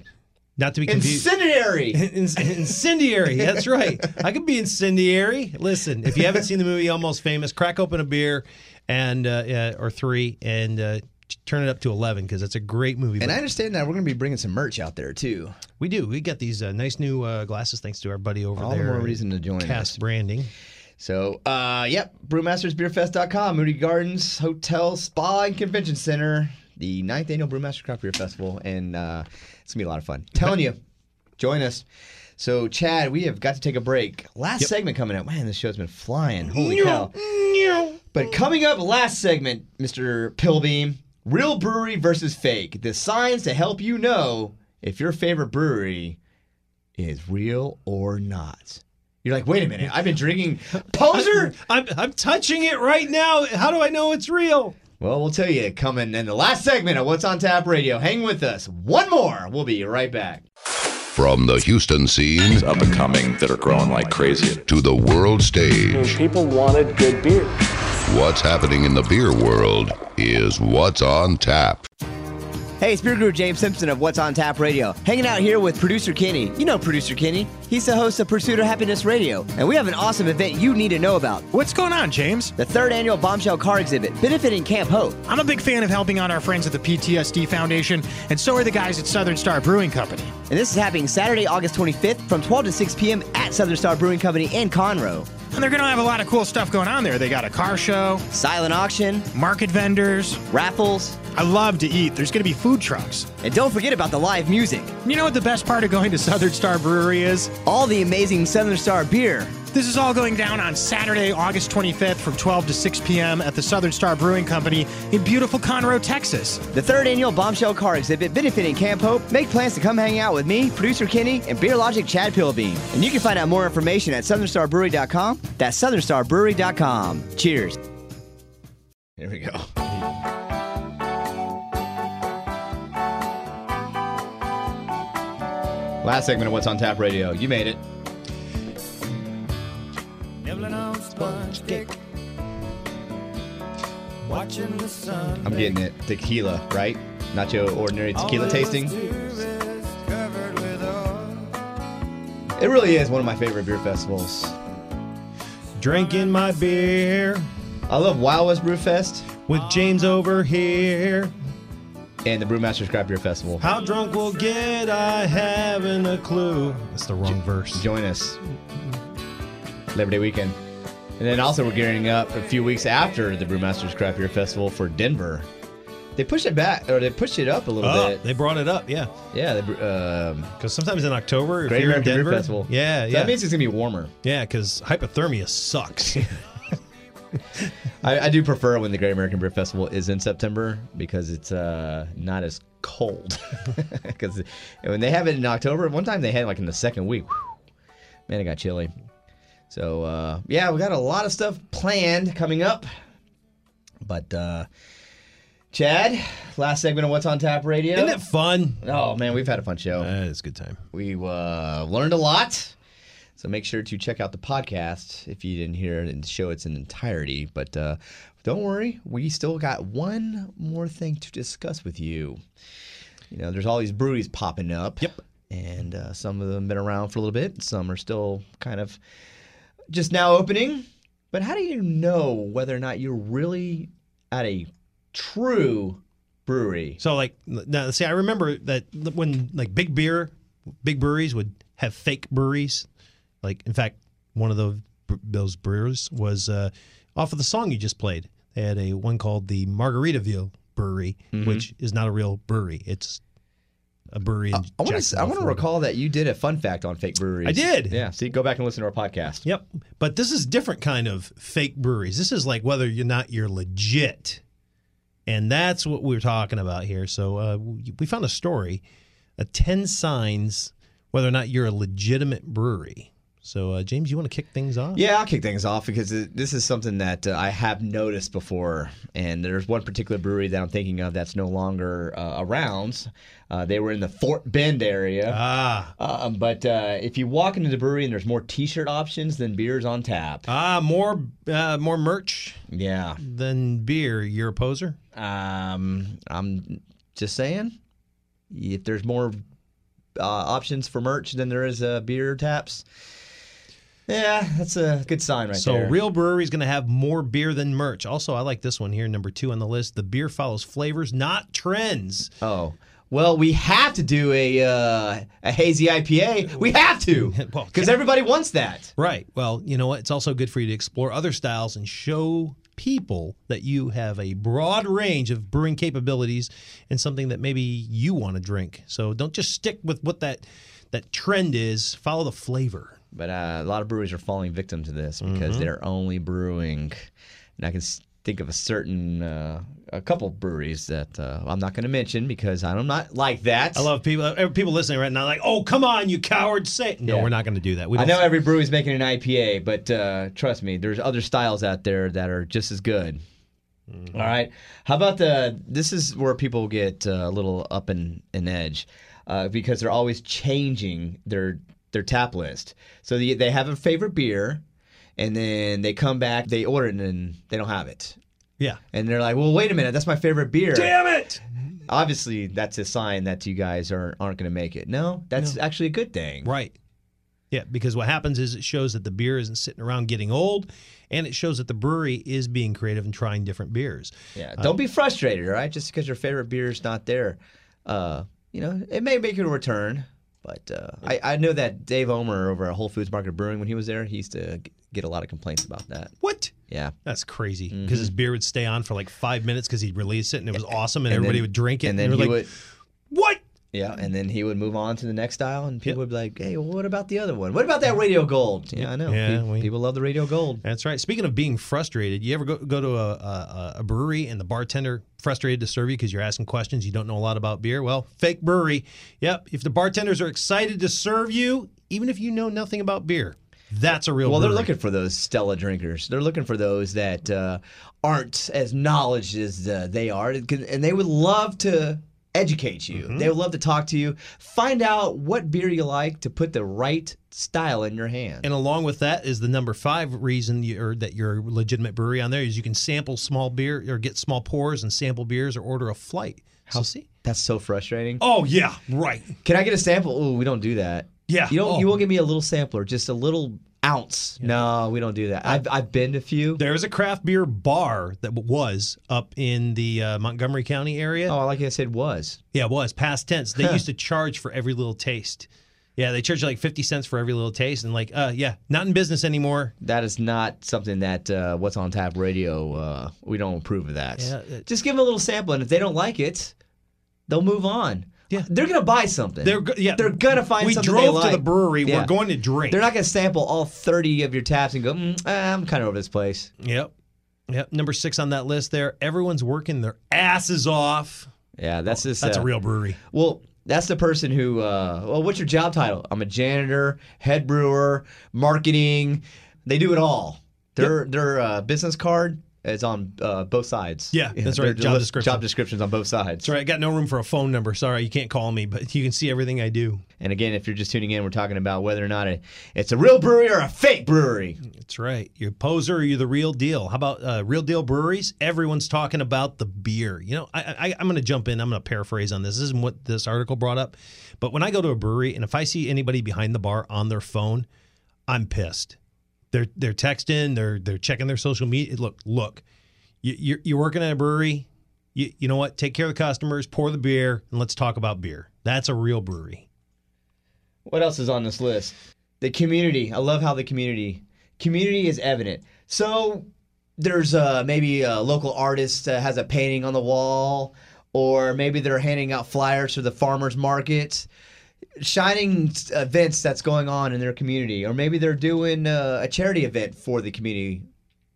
Not to be confused. Incendiary. incendiary. That's right. I could be incendiary. Listen, if you haven't seen the movie Almost Famous, crack open a beer and uh, yeah, or three and uh, turn it up to eleven because it's a great movie. and I understand that we're going to be bringing some merch out there too. we do. We got these uh, nice new uh, glasses thanks to our buddy over All the there. more reason to join Cast us. Branding. So, uh, yep, brewmastersbeerfest.com, Moody Gardens Hotel, Spa, and Convention Center, the ninth annual Brewmaster Craft Beer Festival, and uh, it's gonna be a lot of fun. Telling you, join us. So, Chad, we have got to take a break. Last segment coming up. Man, this show's been flying. Holy cow! But coming up, last segment, Mr. Pilbeam, real brewery versus fake. The signs to help you know if your favorite brewery is real or not. You're like, wait a minute, I've been drinking poser. I'm I'm touching it right now. How do I know it's real? Well, we'll tell you coming in the last segment of What's on Tap Radio. Hang with us. One more. We'll be right back. From the Houston scene, up and coming that are growing like crazy, to the world stage. People wanted good beer. What's happening in the beer world is what's on tap. Hey, it's Beer Guru James Simpson of What's on Tap Radio, hanging out here with producer Kenny. You know producer Kenny. He's the host of Pursuit of Happiness Radio, and we have an awesome event you need to know about. What's going on, James? The third annual Bombshell Car Exhibit, benefiting Camp Hope. I'm a big fan of helping out our friends at the PTSD Foundation, and so are the guys at Southern Star Brewing Company. And this is happening Saturday, August 25th from 12 to 6 p.m. at Southern Star Brewing Company in Conroe. And they're going to have a lot of cool stuff going on there. They got a car show, silent auction, market vendors, raffles. I love to eat. There's going to be food trucks. And don't forget about the live music. You know what the best part of going to Southern Star Brewery is? All the amazing Southern Star beer. This is all going down on Saturday, August 25th from 12 to 6 p.m. at the Southern Star Brewing Company in beautiful Conroe, Texas. The third annual Bombshell Car Exhibit benefiting Camp Hope. Make plans to come hang out with me, producer Kenny, and Beer Logic Chad Pilbeam. And you can find out more information at southernstarbrewing.com. That's southernstarbrewing.com. Cheers. Here we go. Last segment of What's on Tap Radio. You made it. Watching the sun. I'm getting it. Tequila, right? Not your ordinary tequila tasting. It really is one of my favorite beer festivals. Drinking my beer. I love Wild West Brew Fest. With James over here. and the Brewmasters Craft Beer Festival. How drunk we'll get, I haven't a clue. That's the wrong verse. Join us. Labor Day weekend. And then also we're gearing up a few weeks after the Brewmasters Craft Beer Festival for Denver. They pushed it back, or they pushed it up a little Oh, bit. they brought it up, yeah. Yeah, because Because sometimes in October, if Great you're in American Beer Denver, Festival. yeah, So yeah, that means it's gonna be warmer. yeah, because hypothermia sucks. I, I do prefer when the Great American Beer Festival is in September because it's uh, not as cold. Because when they have it in October, one time they had it like in the second week. whew, man, it got chilly. So uh, yeah, we got a lot of stuff planned coming up. But uh, Chad, last segment of What's on Tap Radio. Isn't it fun? Oh man, we've had a fun show. it's a good time. We uh, learned a lot. So make sure to check out the podcast if you didn't hear it and show its in entirety. But uh, don't worry, we still got one more thing to discuss with you. You know, there's all these breweries popping up. Yep. And uh, some of them have been around for a little bit. Some are still kind of just now opening. But how do you know whether or not you're really at a true brewery? So like now, see, I remember that when like big beer, big breweries would have fake breweries. Like in fact, one of those those brewers was uh, off of the song you just played. They had a one called the Margaritaville Brewery, Mhm. which is not a real brewery. It's a brewery. In I want to. I want to recall that you did a fun fact on fake breweries. I did. Yeah. See, go back and listen to our podcast. Yep. But this is different kind of fake breweries. This is like whether you're not you're legit. And that's what we're talking about here. So uh, we found a story, uh, 10 signs whether or not you're a legitimate brewery. So uh, James, you want to kick things off? Yeah, I'll kick things off because it, this is something that uh, I have noticed before. And there's one particular brewery that I'm thinking of that's no longer uh, around. Uh, they were in the Fort Bend area. Ah. Um, but uh, if you walk into the brewery and there's more T-shirt options than beers on tap. Ah, more uh, more merch Yeah. than beer. You're a poser? Um, I'm just saying, if there's more uh, options for merch than there is uh, beer taps, yeah, that's a good sign right so there. real brewery's going to have more beer than merch. Also, I like this one here, number two on the list. The beer follows flavors, not trends. Oh. Well, we have to do a uh, a hazy IPA. We have to because everybody wants that. Right. Well, you know what? It's also good for you to explore other styles and show people that you have a broad range of brewing capabilities and something that maybe you want to drink. So don't just stick with what that that trend is. Follow the flavor. But uh, a lot of breweries are falling victim to this because Mhm. they're only brewing. And I can think of a certain uh, a couple breweries that uh, I'm not going to mention because I'm not like that. I love people. uh, People listening right now, like, "Oh, come on, you coward, Say no, Yeah. we're not going to do that. We I know every brewery's making an IPA, but uh, trust me, there's other styles out there that are just as good. Mm-hmm. All right. How about the? This is where people get uh, a little up in an edge uh, because they're always changing their their tap list. So they, they have a favorite beer, and then they come back, they order it, and then they don't have it. Yeah. And they're like, "Well, wait a minute, that's my favorite beer." Damn it! Obviously, that's a sign that you guys aren't aren't going to make it. No, that's actually a good thing. Right. Yeah, because what happens is it shows that the beer isn't sitting around getting old, and it shows that the brewery is being creative and trying different beers. Yeah, Uh, don't be frustrated, all right? Just because your favorite beer is not there, uh, you know, it may make it a return. But uh, I, I know that Dave Omer over at Whole Foods Market Brewing, when he was there, he used to get a lot of complaints about that. What? Yeah. That's crazy. Because Mhm. his beer would stay on for like five minutes because he'd release it and it was awesome and, And everybody then- would drink it. and And, then they he were like, would- What? Yeah, and then he would move on to the next style, and people would be like, "Hey, well, what about the other one? What about that Radio Gold?" Yeah, I know. Yeah, Pe- we- people love the Radio Gold. That's right. Speaking of being frustrated, you ever go, go to a, a, a brewery and the bartender frustrated to serve you because you're asking questions, you don't know a lot about beer? Well, fake brewery. Yep. If the bartenders are excited to serve you, even if you know nothing about beer, that's a real Well, they're looking for those Stella drinkers. They're looking for those that uh, aren't as knowledge as uh, they are, and they would love to educate you. Mm-hmm. They would love to talk to you, find out what beer you like to put the right style in your hand. And along with that is the number five reason you're, that you're a legitimate brewery on there is you can sample small beer or get small pours and sample beers or order a flight. How see? That's so frustrating. Oh yeah, right. Can I get a sample? Oh, we don't do that. Yeah. You don't. Oh. You won't give me a little sampler, just a little ounce. No, we don't do that. I've, I've been to a few. There's a craft beer bar that was up in the uh, Montgomery County area. Oh, like I said was. Yeah, it was past tense. They used to charge for every little taste. Yeah, they charge you like 50 cents for every little taste. And like, uh, yeah, not in business anymore. That is not something that uh, What's on Tap Radio, uh, we don't approve of that. Yeah, it- Just give them a little sample, and if they don't like it, they'll move on. Yeah. They're going to buy something. They're go- yeah, They're going to find something. we something drove they to the brewery. Yeah. We're going to drink. They're not going to sample all 30 of your taps and go, mm, ah, I'm kind of over this place. Yep. Yep. Number six on that list there. Everyone's working their asses off. Yeah, that's just. That's uh, a real brewery. Well, that's the person who. Uh, well, what's your job title? I'm a janitor, head brewer, marketing. They do it all. Their their uh, business card is on uh, both sides. Yeah, that's right. Job description. Job descriptions on both sides. Sorry, I got no room for a phone number. Sorry, you can't call me, but you can see everything I do. And again, if you're just tuning in, we're talking about whether or not it, it's a real brewery or a fake brewery. That's right. You're a poser or you're the real deal. How about uh, real deal breweries? Everyone's talking about the beer. You know, I, I, I'm going to jump in. I'm going to paraphrase on this. This isn't what this article brought up. But when I go to a brewery and if I see anybody behind the bar on their phone, I'm pissed. They're they're texting. They're they're checking their social media. Look, look. You, you're, you're working at a brewery. You, you know what? Take care of the customers. Pour the beer, and let's talk about beer. That's a real brewery. What else is on this list? The community. I love how the community community is evident. So there's uh, maybe a local artist uh, has a painting on the wall, or maybe they're handing out flyers for the farmers market, shining events that's going on in their community, or maybe they're doing uh, a charity event for the community.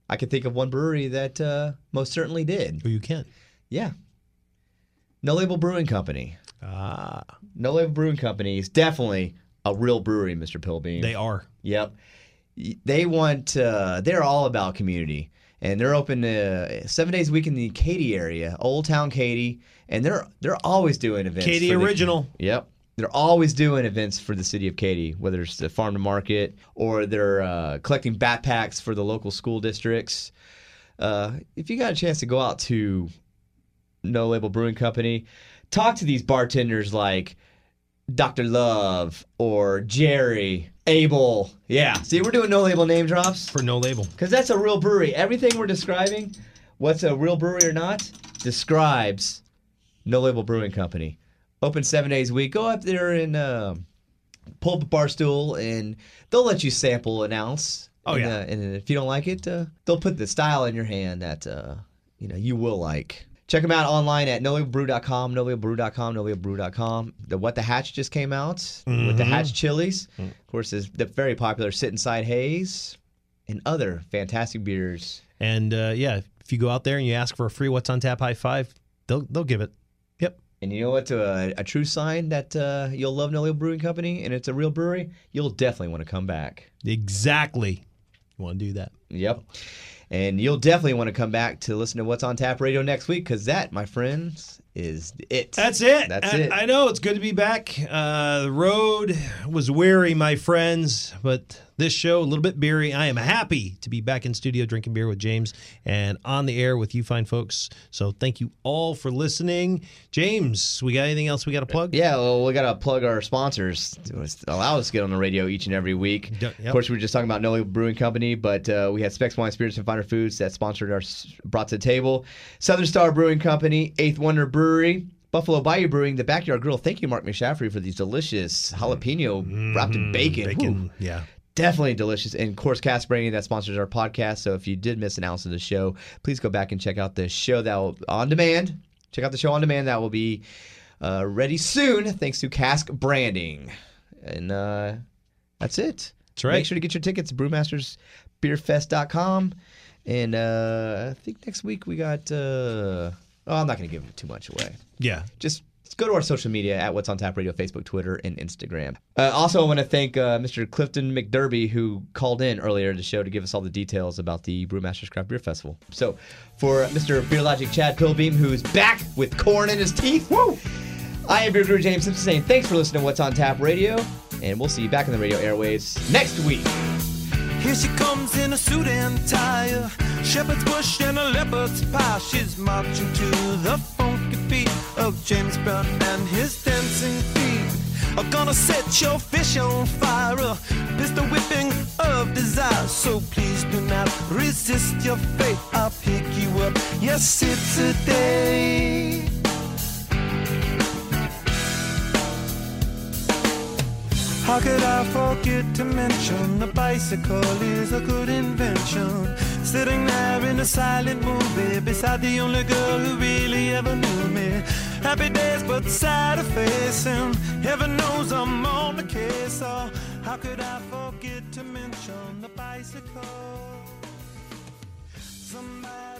I can think of one brewery that uh, most certainly did. Oh, you can. Yeah. No Label Brewing Company. Ah. No Label Brewing Company is definitely a real brewery, Mr. Pilbeam. They are. Yep. They want. Uh, they're all about community, and they're open uh, seven days a week in the Katy area, Old Town Katy, and they're they're always doing events. Katy Original. yep. They're always doing events for the city of Katy, whether it's the farm to market or they're uh, collecting backpacks for the local school districts. Uh, if you got a chance to go out to No Label Brewing Company, talk to these bartenders like Dr. Love or Jerry, Abel. Yeah. See, we're doing no label name drops. For no label. Because that's a real brewery. Everything we're describing, what's a real brewery or not, describes No Label Brewing Company. Open seven days a week. Go up there and um pull up a bar stool, and they'll let you sample an ounce. Oh, and, yeah. uh, and if you don't like it, uh, they'll put the style in your hand that uh, you know you will like. Check them out online at nolabelbrew.com, nolabelbrew.com, nolabelbrew.com. The What the Hatch just came out with the. Hatch chilies. Of course, is the very popular Sit Inside Haze and other fantastic beers. And uh, yeah, if you go out there and you ask for a free "What's on Tap" high five, they'll they'll give it. And you know what? a, a true sign that uh, you'll love No Label Brewing Company and it's a real brewery? You'll definitely want to come back. Exactly. You want to do that? Yep. And you'll definitely want to come back to listen to What's on Tap Radio next week because that, my friends, is it. That's it. That's I, it. I know it's good to be back. Uh, the road was weary, my friends, but this show a little bit beery. I am happy to be back in studio drinking beer with James and on the air with you fine folks. So thank you all for listening. James, we got anything else we got to plug? Yeah, well, we got to plug our sponsors allow us to get on the radio each and every week. Yep. Of course, we were just talking about No Label Brewing Company, but uh, we had Spec's Wine Spirits and Finer Foods that sponsored our brought to the table. Southern Star Brewing Company, Eighth Wonder Brewery. Buffalo Bayou Brewing, the Backyard Grill. Thank you, Mark McShaffrey, for these delicious jalapeno wrapped in bacon. Mm-hmm. Bacon, yeah. Definitely delicious. And of course, Cask Branding that sponsors our podcast. So if you did miss an ounce of the show, please go back and check out the show that will on demand. Check out the show on demand that will be uh, ready soon, thanks to Cask Branding. And uh, that's it. That's right. Make sure to get your tickets at brewmastersbeerfest.com. And uh, I think next week we got. Uh, oh, I'm not going to give too much away. Yeah. Just just go to our social media at What's on Tap Radio, Facebook, Twitter, and Instagram. Uh, also, I want to thank uh, Mr. Clifton McDerby who called in earlier to the show to give us all the details about the Brewmasters Craft Beer Festival. So, for Mr. Beer Logic Chad Pilbeam, who's back with corn in his teeth, woo! I am Beer Guru James Simpson saying thanks for listening to What's on Tap Radio, and we'll see you back in the radio airwaves next week. Here she comes in a suit and tie, shepherd's bush and a leopard's pie. She's marching to the funky beat of James Brown and his dancing feet. I'm gonna set your fish on fire, uh, pistol whipping of desire. So please do not resist your fate. I'll pick you up. Yes, it's a day. How could I forget to mention the bicycle is a good invention? Sitting there in a silent movie beside the only girl who really ever knew me. Happy days, but sad facing. Heaven knows I'm on the case. So how could I forget to mention the bicycle? Somebody.